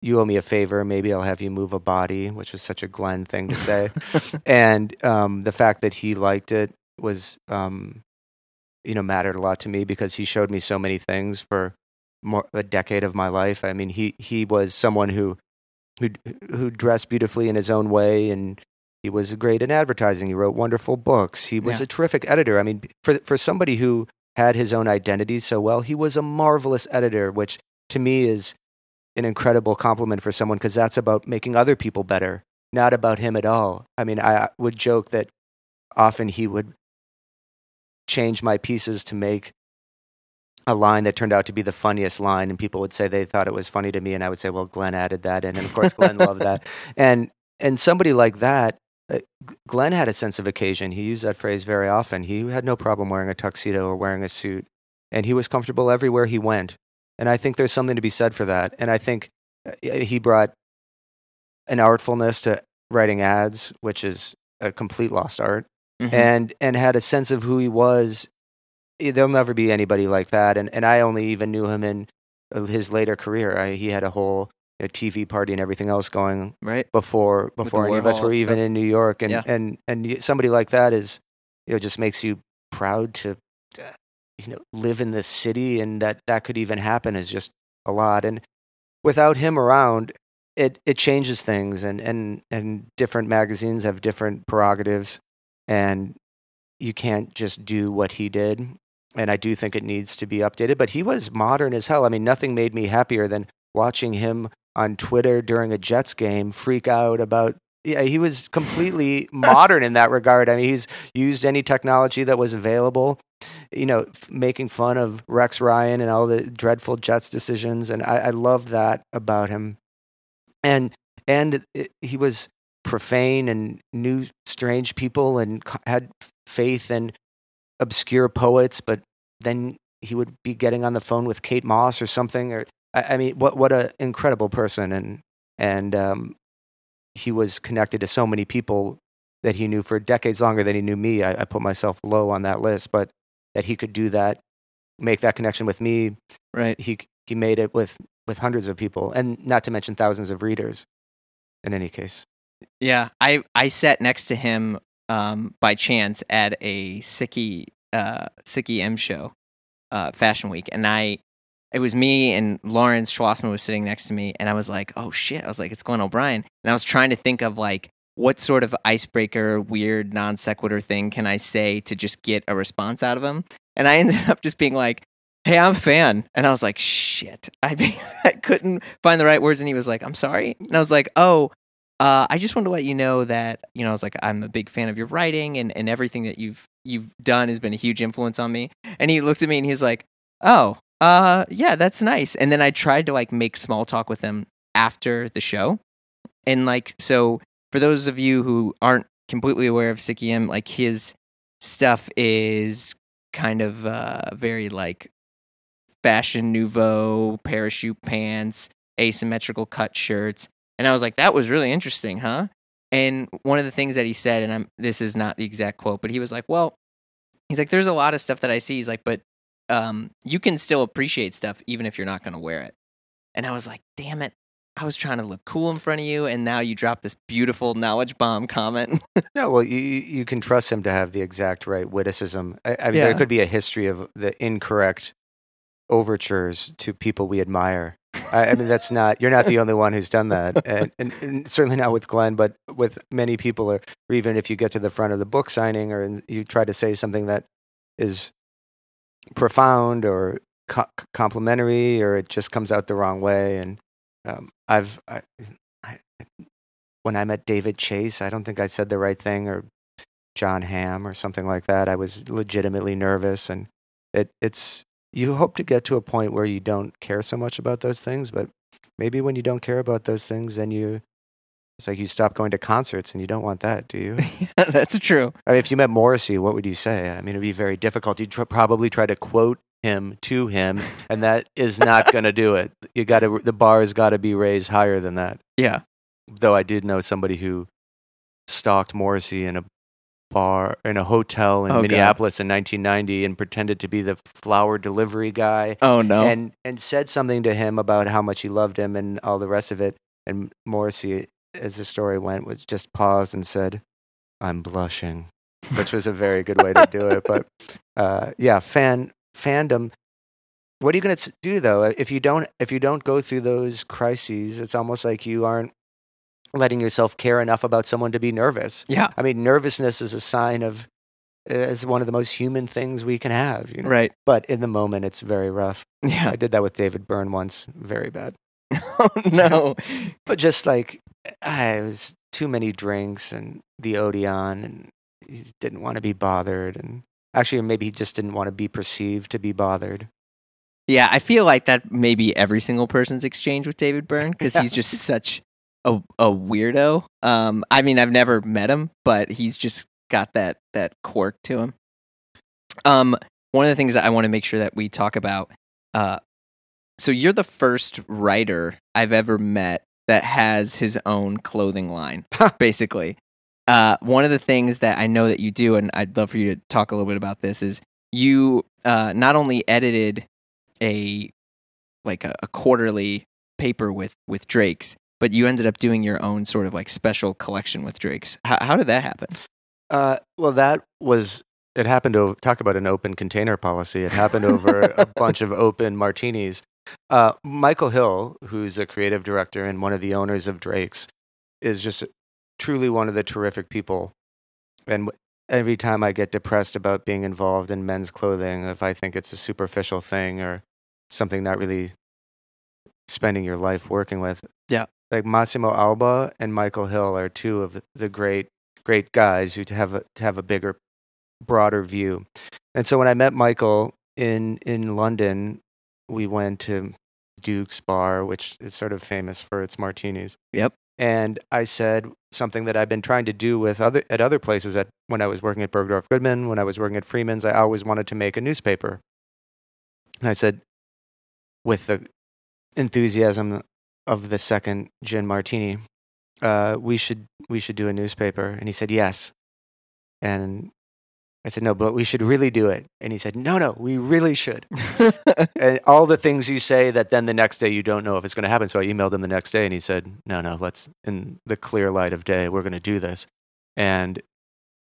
you owe me a favor. Maybe I'll have you move a body," which was such a Glenn thing to say. [laughs] and um, the fact that he liked it was, um, you know, mattered a lot to me because he showed me so many things for more a decade of my life. I mean, he he was someone who who who dressed beautifully in his own way and. He was great in advertising. He wrote wonderful books. He was
Yeah.
a terrific editor. I mean, for for somebody who had his own identity so well, he was a marvelous editor, which to me is an incredible compliment for someone because that's about making other people better, not about him at all. I mean, I would joke that often he would change my pieces to make a line that turned out to be the funniest line, and people would say they thought it was funny to me, and I would say, "Well, Glenn added that in," and of course, Glenn loved that. [laughs] And and somebody like that, Glenn had a sense of occasion. He used that phrase very often. He had no problem wearing a tuxedo or wearing a suit, and he was comfortable everywhere he went. And I think there's something to be said for that. And I think uh, he brought an artfulness to writing ads, which is a complete lost art,
Mhm.
and and had a sense of who he was. Eh, There'll never be anybody like that. And and I only even knew him in uh, his later career. I, he had a whole know, TV party and everything else going
right?
before before any of us were even
stuff.
in New York. And
Yeah.
and and somebody like that is, you know, just makes you proud to, you know, live in this city, and that that could even happen is just a lot. And without him around, it it changes things, and and and different magazines have different prerogatives, and you can't just do what he did. And I do think it needs to be updated. But he was modern as hell. I mean, nothing made me happier than watching him on Twitter during a Jets game freak out about. Yeah, he was completely modern in that regard. I mean, he's used any technology that was available. You know, f- making fun of Rex Ryan and all the dreadful Jets decisions, and I, I that about him. And and it, he was profane and knew strange people and c- had faith in obscure poets, but then he would be getting on the phone with Kate Moss or something. Or I, I mean, what what an incredible person, and and um, he was connected to so many people that he knew for decades longer than he knew me. I, I put myself low on that list, but that he could do that, make that connection with me.
Right.
He he made it with with hundreds of people, and not to mention thousands of readers. In any case,
Yeah, I I sat next to him um, by chance at a Siki uh, Siki Im show, uh, Fashion Week, and I it was me and Lawrence Schlossman was sitting next to me, and I was like, oh shit, I was like, it's Glenn O'Brien, and I was trying to think of like what sort of icebreaker, weird non sequitur thing can I say to just get a response out of him, and I [laughs] ended up just being like. Hey, I'm a fan. And I was like, shit. [laughs] I, I couldn't find the right words. And he was like, I'm sorry. And I was like, oh, uh, I just wanted to let you know that you know I was like I'm a big fan of your writing and, and everything that you've you've done has been a huge influence on me. And he looked at me and he was like, "Oh, uh, yeah, that's nice." And then I tried to like make small talk with him after the show, and like so for those of you who aren't completely aware of Siki Im, like his stuff is kind of uh, very like fashion nouveau parachute pants, asymmetrical cut shirts, and I was like, that was really interesting, huh? And one of the things that he said, and I'm this is not the exact quote, but he was like, well, he's like, there's a lot of stuff that I see. He's like, but um, you can still appreciate stuff even if you're not going to wear it. And I was like, damn it. I was trying to look cool in front of you, and now you drop this beautiful knowledge bomb comment. [laughs]
No, well, you you can trust him to have the exact right witticism. I, I mean,
Yeah.
there could be a history of the incorrect overtures to people we admire. I, I mean, that's not you're not the only one who's done that, [laughs] and, and, and certainly not with Glenn, but with many people. Or, or even if you get to the front of the book signing, or you try to say something that is profound or co- complimentary, or it just comes out the wrong way. And um, I've I, I, when I met David Chase, I don't think I said the right thing, or Jon Hamm, or something like that. I was legitimately nervous, and it it's you hope to get to a point where you don't care so much about those things, but maybe when you don't care about those things, then you it's like you stop going to concerts, and you don't want that, do you? [laughs]
That's true.
I mean, if you met Morrissey, what would you say? I mean, it'd be very difficult. You'd tr- probably try to quote him to him, and that is not going to do it. You got to the bar has got to be raised higher than that.
Yeah.
Though I did know somebody who stalked Morrissey in a bar in a hotel in
Oh, God.
Minneapolis in 1990 and pretended to be the flower delivery guy
Oh no.
and and said something to him about how much he loved him and all the rest of it. And Morrissey, as the story went, was just paused and said, "I'm blushing," which was a very good way to do it. But uh, yeah, fan fandom. What are you going to do though if you don't if you don't go through those crises? It's almost like you aren't letting yourself care enough about someone to be nervous.
yeah.
I mean, nervousness is a sign of is one of the most human things we can have. You know?
Right.
But in the moment, it's very rough.
Yeah.
I did that with David Byrne once. Very bad. [laughs] [laughs]
oh no.
But just like I was too many drinks and the Odeon, and he didn't want to be bothered. And actually, maybe he just didn't want to be perceived to be bothered.
Yeah, I feel like that may be every single person's exchange with David Byrne [laughs] because he's just such a a weirdo. Um, I mean, I've never met him, but he's just got that that quirk to him. Um, one of the things that I want to make sure that we talk about. Uh, so you're the first writer I've ever met that has his own clothing line, basically. Uh, one of the things that I know that you do, and I'd love for you to talk a little bit about this, is you uh, not only edited a like a, a quarterly paper with with Drake's, but you ended up doing your own sort of like special collection with Drake's. How, how did that happen?
Uh, well, that was it. Happened to talk about an open container policy. It happened over a [laughs] bunch of open martinis. Uh, Michael Hill, who's a creative director and one of the owners of Drake's, is just truly one of the terrific people. And every time I get depressed about being involved in men's clothing, if I think it's a superficial thing or something not really spending your life working with,
Yeah.
like Massimo Alba and Michael Hill are two of the- great great guys who to have a to have a bigger broader view. And so when I met Michael in in London, we went to Duke's bar, which is sort of famous for its martinis.
Yep.
And I said something that I've been trying to do with other at other places at when I was working at Bergdorf Goodman, when I was working at Freeman's, I always wanted to make a newspaper. And I said with the enthusiasm of the second gin martini, uh, we should we should do a newspaper. And he said yes. And I said no, but we should really do it. And he said no, no, we really should. [laughs] and all the things you say that then the next day you don't know if it's going to happen. So I emailed him the next day and he said no, no, let's in the clear light of day we're going to do this. And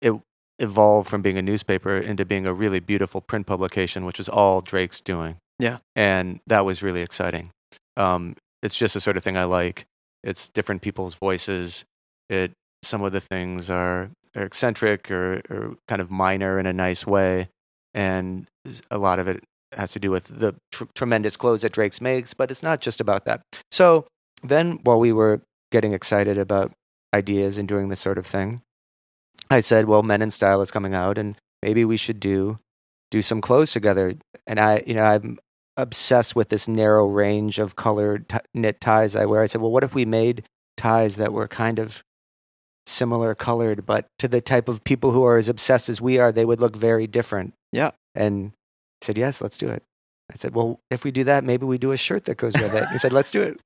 it evolved from being a newspaper into being a really beautiful print publication, which was all Drake's doing.
Yeah.
And that was really exciting. Um, it's just the sort of thing I like. It's different people's voices. It some of the things are, are eccentric or, or kind of minor in a nice way, and a lot of it has to do with the tr- tremendous clothes that Drake's makes. But it's not just about that. So then, while we were getting excited about ideas and doing this sort of thing, I said, "Well, Men in Style is coming out, and maybe we should do do some clothes together." And I, you know, I'm obsessed with this narrow range of colored t- knit ties I wear. I said, "Well, what if we made ties that were kind of similar colored, but to the type of people who are as obsessed as we are, they would look very different.
Yeah.
And he said, Yes, let's do it. I said, Well, if we do that, maybe we do a shirt that goes with it. He said, Let's do it.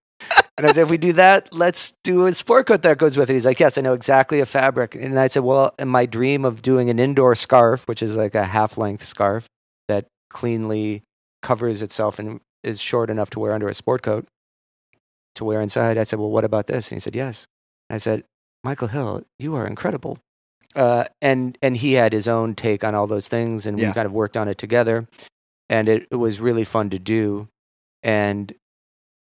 And I said, If we do that, let's do a sport coat that goes with it. He's like, Yes, I know exactly a fabric. And I said, Well, in my dream of doing an indoor scarf, which is like a half length scarf that cleanly covers itself and is short enough to wear under a sport coat to wear inside, I said, Well, what about this? And he said, Yes. I said, Michael Hill, you are incredible. Uh, and and he had his own take on all those things, and
Yeah.
we kind of worked on it together, and it, it was really fun to do. And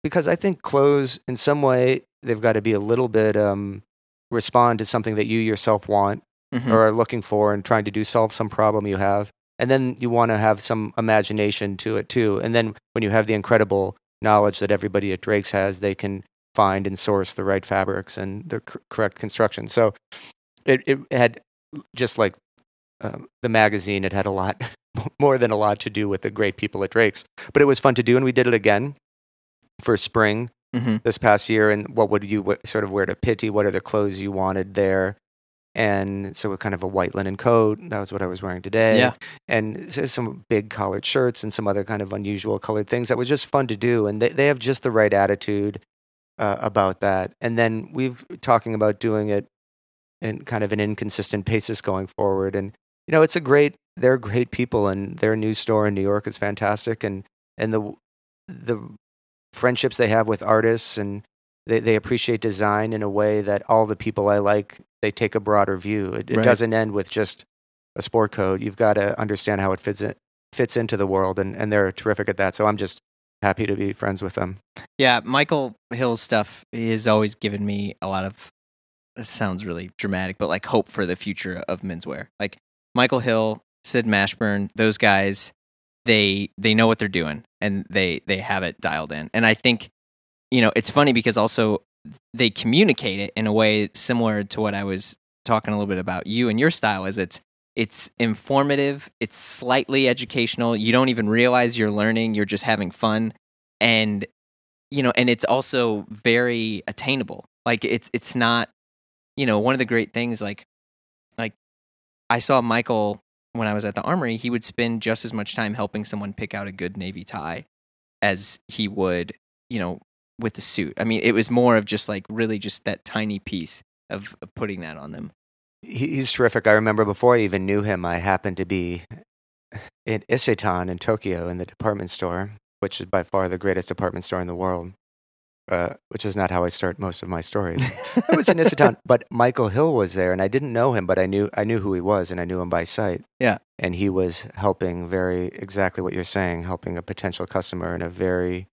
because I think clothes, in some way, they've got to be a little bit um, respond to something that you yourself want
Mhm.
or are looking for, and trying to do solve some problem you have. And then you want to have some imagination to it too. And then when you have the incredible knowledge that everybody at Drake's has, they can find and source the right fabrics and the cor- correct construction. So it, it had just like um, the magazine, it had a lot [laughs] more than a lot to do with the great people at Drake's. But it was fun to do, and we did it again for spring
Mhm.
this past year. And what would you w- sort of wear to Pitti? What are the clothes you wanted there? And so, kind of a white linen coat. That was what I was wearing today
Yeah.
and some big collared shirts and some other kind of unusual colored things that was just fun to do and they, they have just the right attitude uh, about that. And then we've talking about doing it in kind of an inconsistent basis going forward. And you know it's a great they're great people and their new store in new york is fantastic. And and the the friendships they have with artists and they, they appreciate design in a way that all the people i like they take a broader view. It, it
Right.
doesn't end with just a sport coat you've got to understand how it fits in, fits into the world and, and they're terrific at that. So i'm just happy to be friends with them
Yeah, Michael Hill's stuff has always given me a lot of. Sounds really dramatic, but like hope for the future of menswear. Like Michael Hill, Sid Mashburn, those guys, they they know what they're doing and they they have it dialed in. And I think, you know, it's funny because also they communicate it in a way similar to what I was talking a little bit about you and your style. Is it's it's informative, it's slightly educational. You don't even realize you're learning. You're just having fun, and you know and it's also very attainable. Like it's it's not you know one of the great things like like i saw michael when i was at the armory he would spend just as much time helping someone pick out a good navy tie as he would you know with the suit. I mean it was more of just like really just that tiny piece of, of putting that on them.
he, he's terrific i remember before i even knew him i happened to be in isetan in tokyo in the department store which is by far the greatest department store in the world uh, which is not how I start most of my stories. I was in [laughs] Isetan, but Michael Hill was there, and I didn't know him, but I knew I knew who he was, and I knew him by sight.
Yeah.
and he was helping very exactly what you're saying, helping a potential customer in a very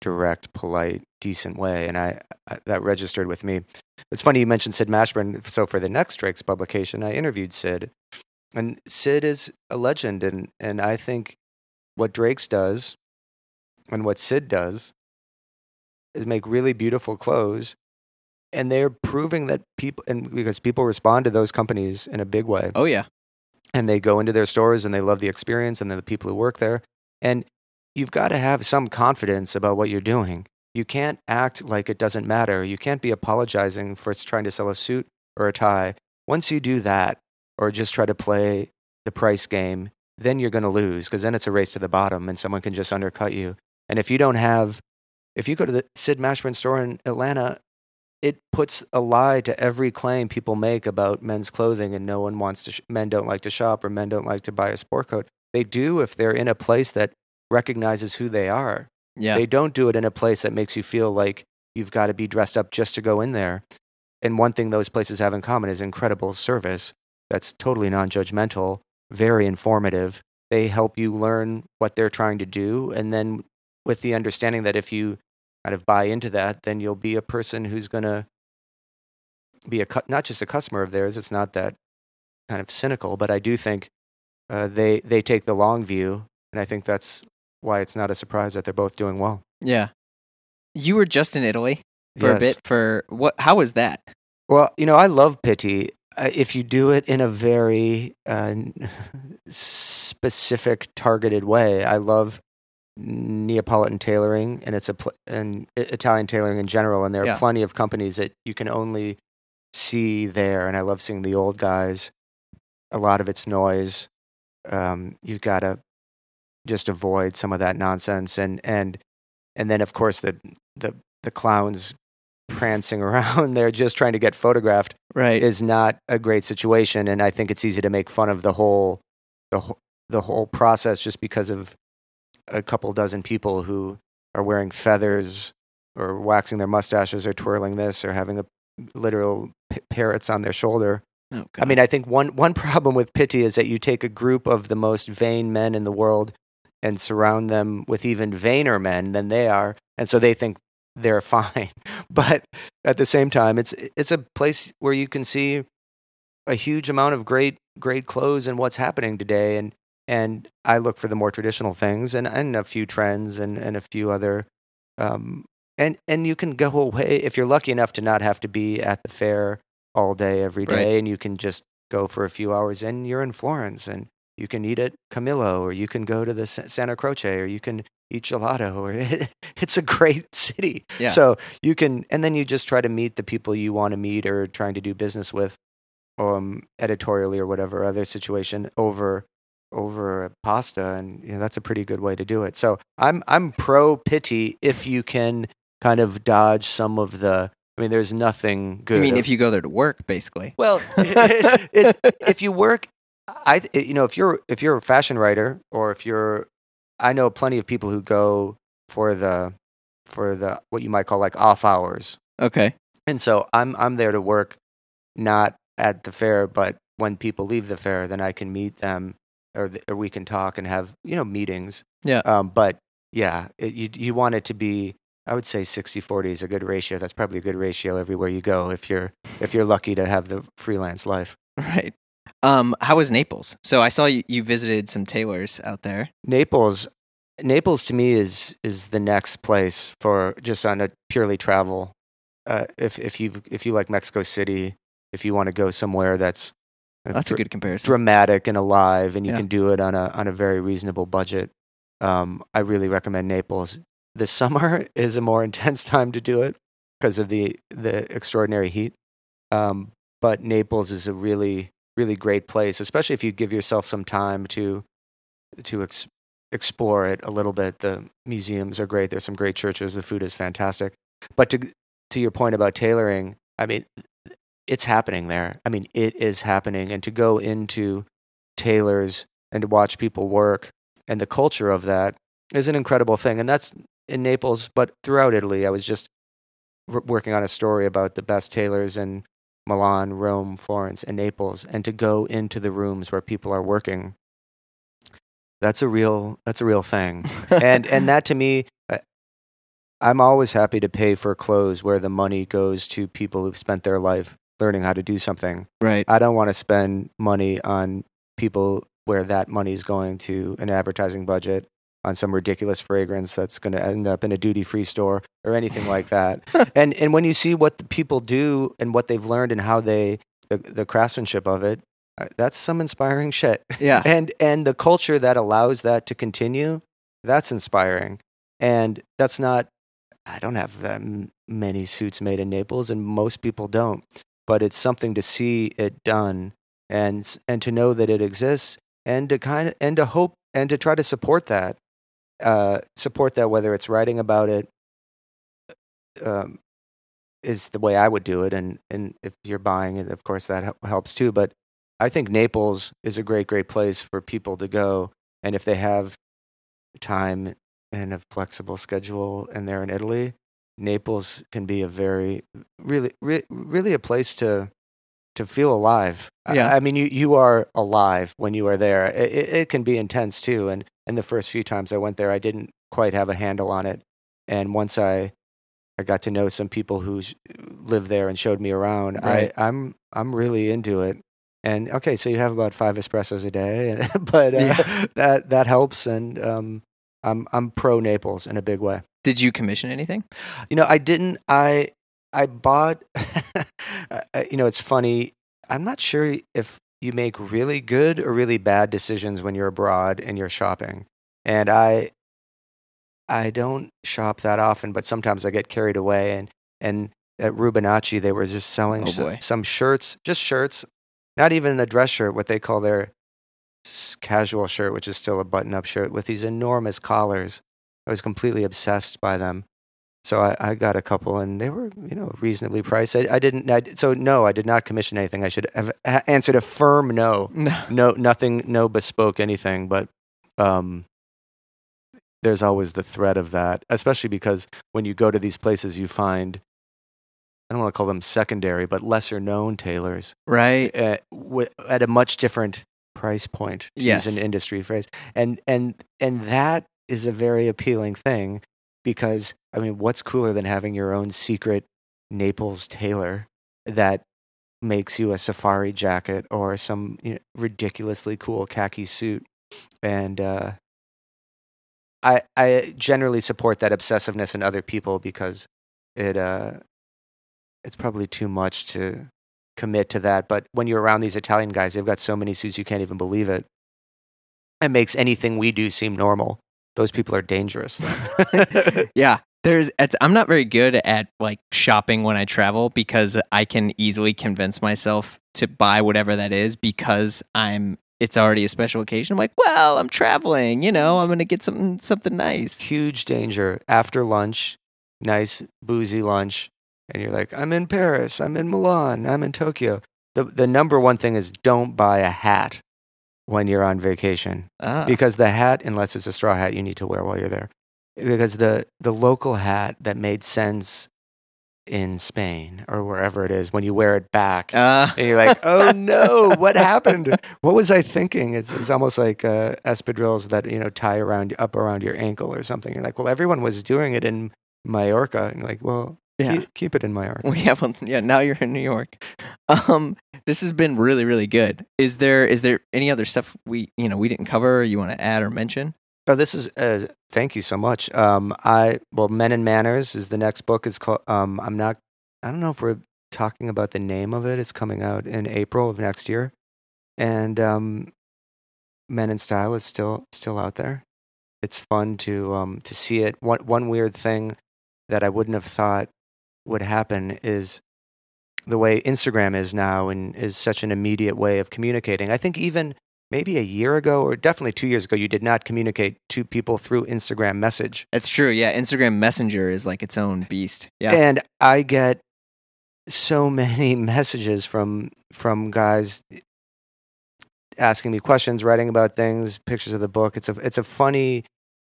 direct, polite, decent way, and I, I that registered with me. It's funny you mentioned Sid Mashburn. So for the next Drake's publication, I interviewed Sid, and Sid is a legend, and and I think what Drake's does, and what Sid does is make really beautiful clothes and they're proving that people and because people respond to those companies in a big way
oh yeah
and they go into their stores and they love the experience and the people who work there and you've got to have some confidence about what you're doing. You can't act like it doesn't matter. You can't be apologizing for trying to sell a suit or a tie. Once you do that or just try to play the price game then you're going to lose because then it's a race to the bottom and someone can just undercut you. And if you don't have if you go to the Sid Mashburn store in Atlanta, it puts a lie to every claim people make about men's clothing and no one wants to sh- men don't like to shop or men don't like to buy a sport coat. They do if they're in a place that recognizes who they are.
yeah
They don't do it in a place that makes you feel like you've got to be dressed up just to go in there. And one thing those places have in common is incredible service that's totally non-judgmental, very informative. They help you learn what they're trying to do and then with the understanding that if you kind of buy into that, then you'll be a person who's going to be a cu- not just a customer of theirs. It's not that kind of cynical, but I do think uh, they they take the long view, and I think that's why it's not a surprise that they're both doing well.
yeah you were just in italy for a bit for what how was that
Well, you know, I love Pitti. Uh, if you do it in a very uh, specific, targeted way, I love Neapolitan tailoring, and it's a pl- and Italian tailoring in general. And there are
Yeah.
plenty of companies that you can only see there. And I love seeing the old guys. A lot of it's noise. Um, you've got to just avoid some of that nonsense, and and and then of course the the the clowns prancing [laughs] around there just trying to get photographed
Right.
is not a great situation and i think it's easy to make fun of the whole the, whole- the whole process just because of a couple dozen people who are wearing feathers or waxing their mustaches or twirling this or having a literal p- parrots on their shoulder
Oh,
I mean, I think one one problem with Pitti is that you take a group of the most vain men in the world and surround them with even vainer men than they are, and so they think they're [laughs] fine. But at the same time, it's it's a place where you can see a huge amount of great great clothes and what's happening today, and and I look for the more traditional things and and a few trends and and a few other. Um, and and you can go away if you're lucky enough to not have to be at the fair all day every day Right. and you can just go for a few hours and you're in Florence and you can eat at Camillo or you can go to the Santa Croce or you can eat gelato [laughs] or it's a great [laughs] city.
Yeah.
So you can and then you just try to meet the people you want to meet or trying to do business with um editorially or whatever other situation over over pasta and you know that's a pretty good way to do it. So I'm I'm pro Pitti if you can kind of dodge some of the I mean there's nothing good
I mean, if you go there to work, basically.
well, [laughs] it's, it's, if you work, I you know if you're if you're a fashion writer or if you're, I know plenty of people who go for the for the what you might call like off hours,
Okay.
and so I'm I'm there to work, not at the fair, but when people leave the fair, then I can meet them or th- or we can talk and have you know meetings.
Yeah.
Um, but yeah, it, you you want it to be. I would say 60-40 is a good ratio. That's probably a good ratio everywhere you go if you're if you're lucky to have the freelance life. [laughs]
Right. Um, how was Naples? So I saw you, you visited some tailors out there.
Naples, Naples to me is is the next place for just on a purely travel. Uh, if if you if you like Mexico City, if you want to go somewhere that's uh,
That's a good comparison.
dramatic and alive, and you
Yeah.
can do it on a on a very reasonable budget. Um, I really recommend Naples. The summer [laughs] is a more intense time to do it because of the the extraordinary heat. Um, but Naples is a really really great place, especially if you give yourself some time to to ex- explore it a little bit. The museums are great. There's some great churches. The food is fantastic. But to to your point about tailoring, I mean, it's happening there. I mean, it is happening. And to go into tailors and to watch people work and the culture of that is an incredible thing. And that's in Naples, but throughout Italy. I was just working on a story about the best tailors in Milan, Rome, Florence, and Naples, and to go into the rooms where people are working. That's a real. That's a real thing [laughs] and and that to me i'm always happy to pay for clothes where the money goes to people who've spent their life learning how to do something
right.
i don't want to spend money on people where that money is going to an advertising budget on some ridiculous fragrance that's going to end up in a duty free store or anything like [laughs] that. And and when you see what the people do and what they've learned and how they the, the craftsmanship of it uh, that's some inspiring shit.
Yeah. [laughs]
and and the culture that allows that to continue that's inspiring. And that's not i don't have that many suits made in naples and most people don't but it's something to see it done and and to know that it exists and to kind of and to hope and to try to support that uh support that whether it's writing about it um is the way i would do it and and if you're buying it of course that helps too but I think Naples is a great, great place for people to go. And if they have time and a flexible schedule and they're in Italy, Naples can be a very, really, re- really a place to to feel alive. I-
Yeah.
I, mean, you you are alive when you are there. It, it, it can be intense too. And and the first few times I went there, I didn't quite have a handle on it. And once I I got to know some people who s- live there and showed me around.
Right.
I, I'm I'm really into it. And okay, so you have about five espressos a day, and, [laughs] but uh,
Yeah.
that that helps. And um, I'm I'm pro Naples in a big way.
Did you commission anything?
You know, I didn't. I I bought. [laughs] uh, you know, it's funny. I'm not sure if you make really good or really bad decisions when you're abroad and you're shopping. And I I don't shop that often, but sometimes I get carried away. And and at Rubinacci, they were just selling
Oh, boy.
some shirts, just shirts, not even a dress shirt, what they call their casual shirt, which is still a button-up shirt with these enormous collars. I was completely obsessed by them. So I, I got a couple, and they were, you know, reasonably priced. I, I didn't. I, so no, I did not commission anything. I should have answered a firm no [laughs]
No.
no nothing no bespoke anything but um there's always the threat of that especially because when you go to these places you find i don't want to call them secondary but lesser known tailors
Right.
uh, wi- at a much different price point
Yes.
use an industry phrase and and and that is a very appealing thing because i mean what's cooler than having your own secret naples tailor that makes you a safari jacket or some you know, ridiculously cool khaki suit and uh i i generally support that obsessiveness in other people because it uh it's probably too much to commit to that. But when you're around these Italian guys, they've got so many suits you can't even believe it. It makes anything we do seem normal. Those people are dangerous. [laughs] [laughs]
Yeah. There's it's, I'm not very good at like shopping when I travel because I can easily convince myself to buy whatever that is because I'm it's already a special occasion. I'm like, well, I'm traveling, you know, I'm going to get something something nice.
Huge danger after lunch, nice boozy lunch, and you're like, I'm in Paris, I'm in Milan, I'm in Tokyo. The the number one thing is don't buy a hat when you're on vacation.
Ah.
because the hat, unless it's a straw hat, you need to wear while you're there. Because the the local hat that made sense in Spain or wherever it is, when you wear it back,
Uh,
and you're like, "Oh no, [laughs] what happened? What was I thinking?" It's, it's almost like uh, espadrilles that you know tie around up around your ankle or something. You're like, "Well, everyone was doing it in Mallorca," and you're like, "Well,
yeah.
keep, keep it in Mallorca."
Well, yeah, well, yeah. Now you're in New York. Um, this has been really, really good. Is there is there any other stuff we you know we didn't cover? Or you want to add or mention?
Oh, this is uh, thank you so much. Um, I well, Men and Manners is the next book. Is called. Um, I'm not. I don't know if we're talking about the name of it. It's coming out in April of next year, and um, Men in Style is still still out there. It's fun to um to see it. One one weird thing that I wouldn't have thought would happen is the way Instagram is now and is such an immediate way of communicating. I think even maybe a year ago or definitely two years ago, you did not communicate to people through Instagram message.
That's true. Yeah, Instagram Messenger is like its own beast. Yeah.
And I get so [laughs] many messages from from guys asking me questions, writing about things, pictures of the book. It's a it's a funny,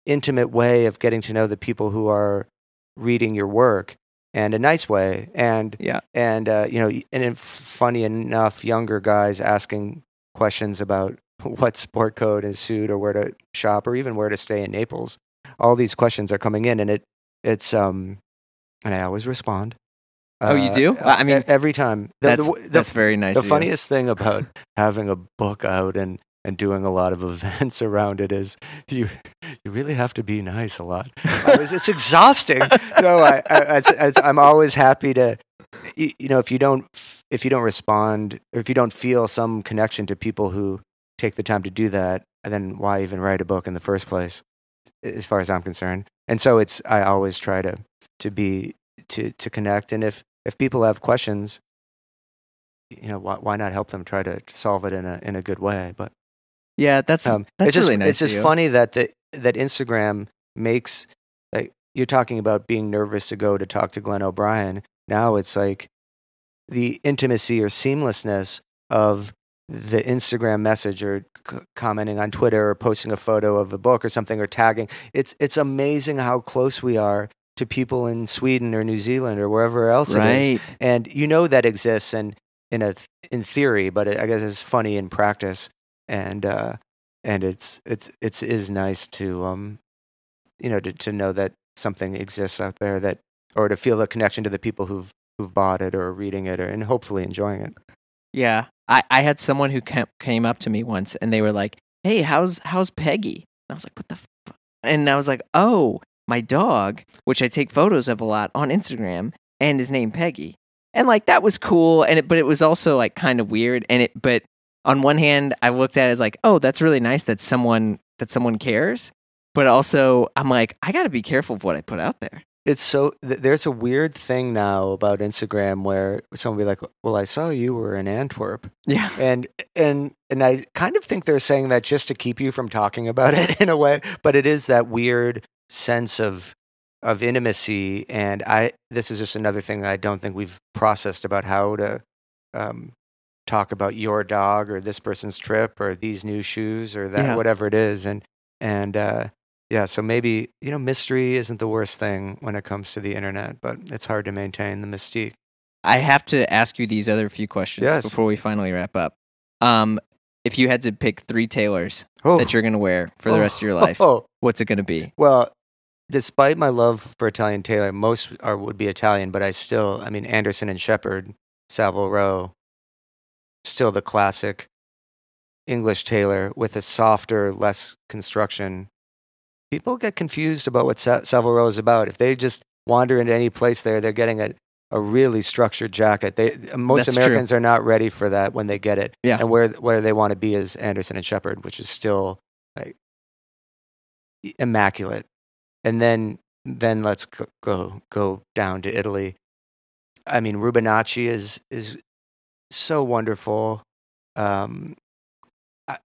intimate way of getting to know the people who are reading your work, and a nice way. And
Yeah.
and uh, you know, and funny enough, younger guys asking questions about [laughs] what sport coat is suit or where to shop or even where to stay in Naples. All these questions are coming in, and it it's um, and I always respond.
Oh, you
Uh,
do?
uh,
I mean,
every time. The,
that's
the, the,
that's very nice.
the
of you.
funniest thing about [laughs] having a book out and and doing a lot of [laughs] events around it is you you really have to be nice a lot. Was, it's exhausting. no, I, I I'm always happy to you, you know if you don't if you don't respond or if you don't feel some connection to people who take the time to do that, then why even write a book in the first place? As far as I'm concerned, and so it's I always try to to be to to connect, and if if people have questions, you know why why not help them try to solve it in a in a good way? But
Yeah, that's
um,
that's
it's just
really nice.
it's just
you.
funny that the that Instagram makes like you're talking about being nervous to go to talk to Glenn O'Brien. Now it's like the intimacy or seamlessness of the Instagram message or c- commenting on Twitter or posting a photo of a book or something or tagging. It's it's amazing how close we are to people in Sweden or New Zealand or wherever else it is
Right.
and you know that exists and in a in theory but it, i guess it's funny in practice and uh and it's it's it's is nice to um you know to, to know that something exists out there that or to feel a connection to the people who've who've bought it or reading it or and hopefully enjoying it
Yeah, I, I had someone who came, came up to me once and they were like, "Hey, how's how's Peggy?" And I was like, "What the?" And I was like, "Oh, my dog, which I take photos of a lot on Instagram, and his name Peggy." And like that was cool, and it, but it was also like kind of weird. And it, but on one hand, I looked at it as like, "Oh, that's really nice that someone that someone cares."
but also I'm like, I got to be careful of what I put out there.
It's so th- there's a weird thing now about Instagram where someone will be like, "Well, I saw you were in Antwerp,"
Yeah.
and and and I kind of think they're saying that just to keep you from talking about it [laughs] in a way, but it is that weird sense of of intimacy, and I this is just another thing I don't think we've processed about how to um, talk about your dog or this person's trip or these new shoes or that
Yeah.
whatever it is, and and uh, yeah, so maybe you know mystery isn't the worst thing when it comes to the internet, but it's hard to maintain the mystique.
I have to ask you these other few questions
Yes.
before we finally wrap up. Um, if you had to pick three tailors
Oh,
that you're going to wear for the rest of your life,
Oh,
what's it going to be? [laughs]
Well, despite my love for Italian tailor, most are would be Italian, but I still, I mean, Anderson and Sheppard, Savile Row, still the classic English tailor with a softer, less construction. People get confused about what Sa- Savile Row is about. If they just wander into any place there, they're getting a, a really structured jacket. They most
That's true.
Americans are not ready for that when they get it.
Yeah.
And where where they want to be is Anderson and Sheppard, which is still like immaculate. And then then let's go go, go down to Italy. I mean, Rubinacci is is so wonderful. Um,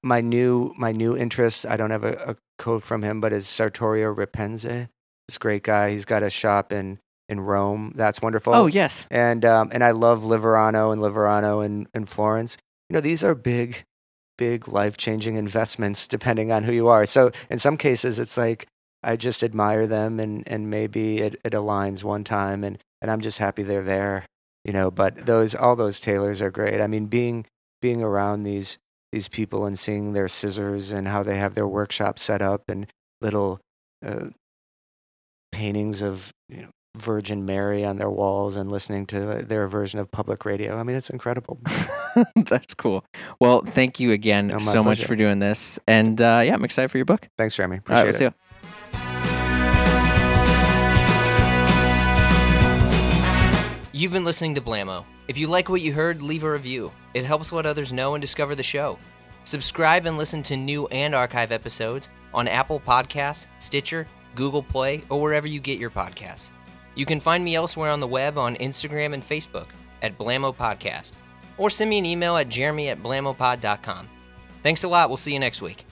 my new my new interest. I don't have a, a quote from him, but is Sartoria Ripense. This great guy. He's got a shop in in Rome. That's wonderful
Oh, yes.
and um, and I love Liverano and Liverano and, and Florence. You know, these are big, big life changing investments [laughs] depending on who you are. So in some cases, it's like I just admire them, and and maybe it, it aligns one time, and and I'm just happy they're there. You know, but those all those tailors are great. I mean, being being around these these people and seeing their scissors and how they have their workshop set up and little uh, paintings of you know, Virgin Mary on their walls and listening to their version of public radio. I mean, it's incredible. [laughs]
That's cool. Well, thank you again
Oh,
so much for doing this. And uh, yeah, I'm excited for your book.
Thanks, Jeremy.
All right,
Appreciate
we'll
it.
You've been listening to Blammo. If you like what you heard, leave a review. It helps let others know and discover the show. Subscribe and listen to new and archive episodes on Apple Podcasts, Stitcher, Google Play, or wherever you get your podcasts. You can find me elsewhere on the web on Instagram and Facebook at Blammo Podcast, or send me an email at jeremy at blammopod.com. Thanks a lot. We'll see you next week.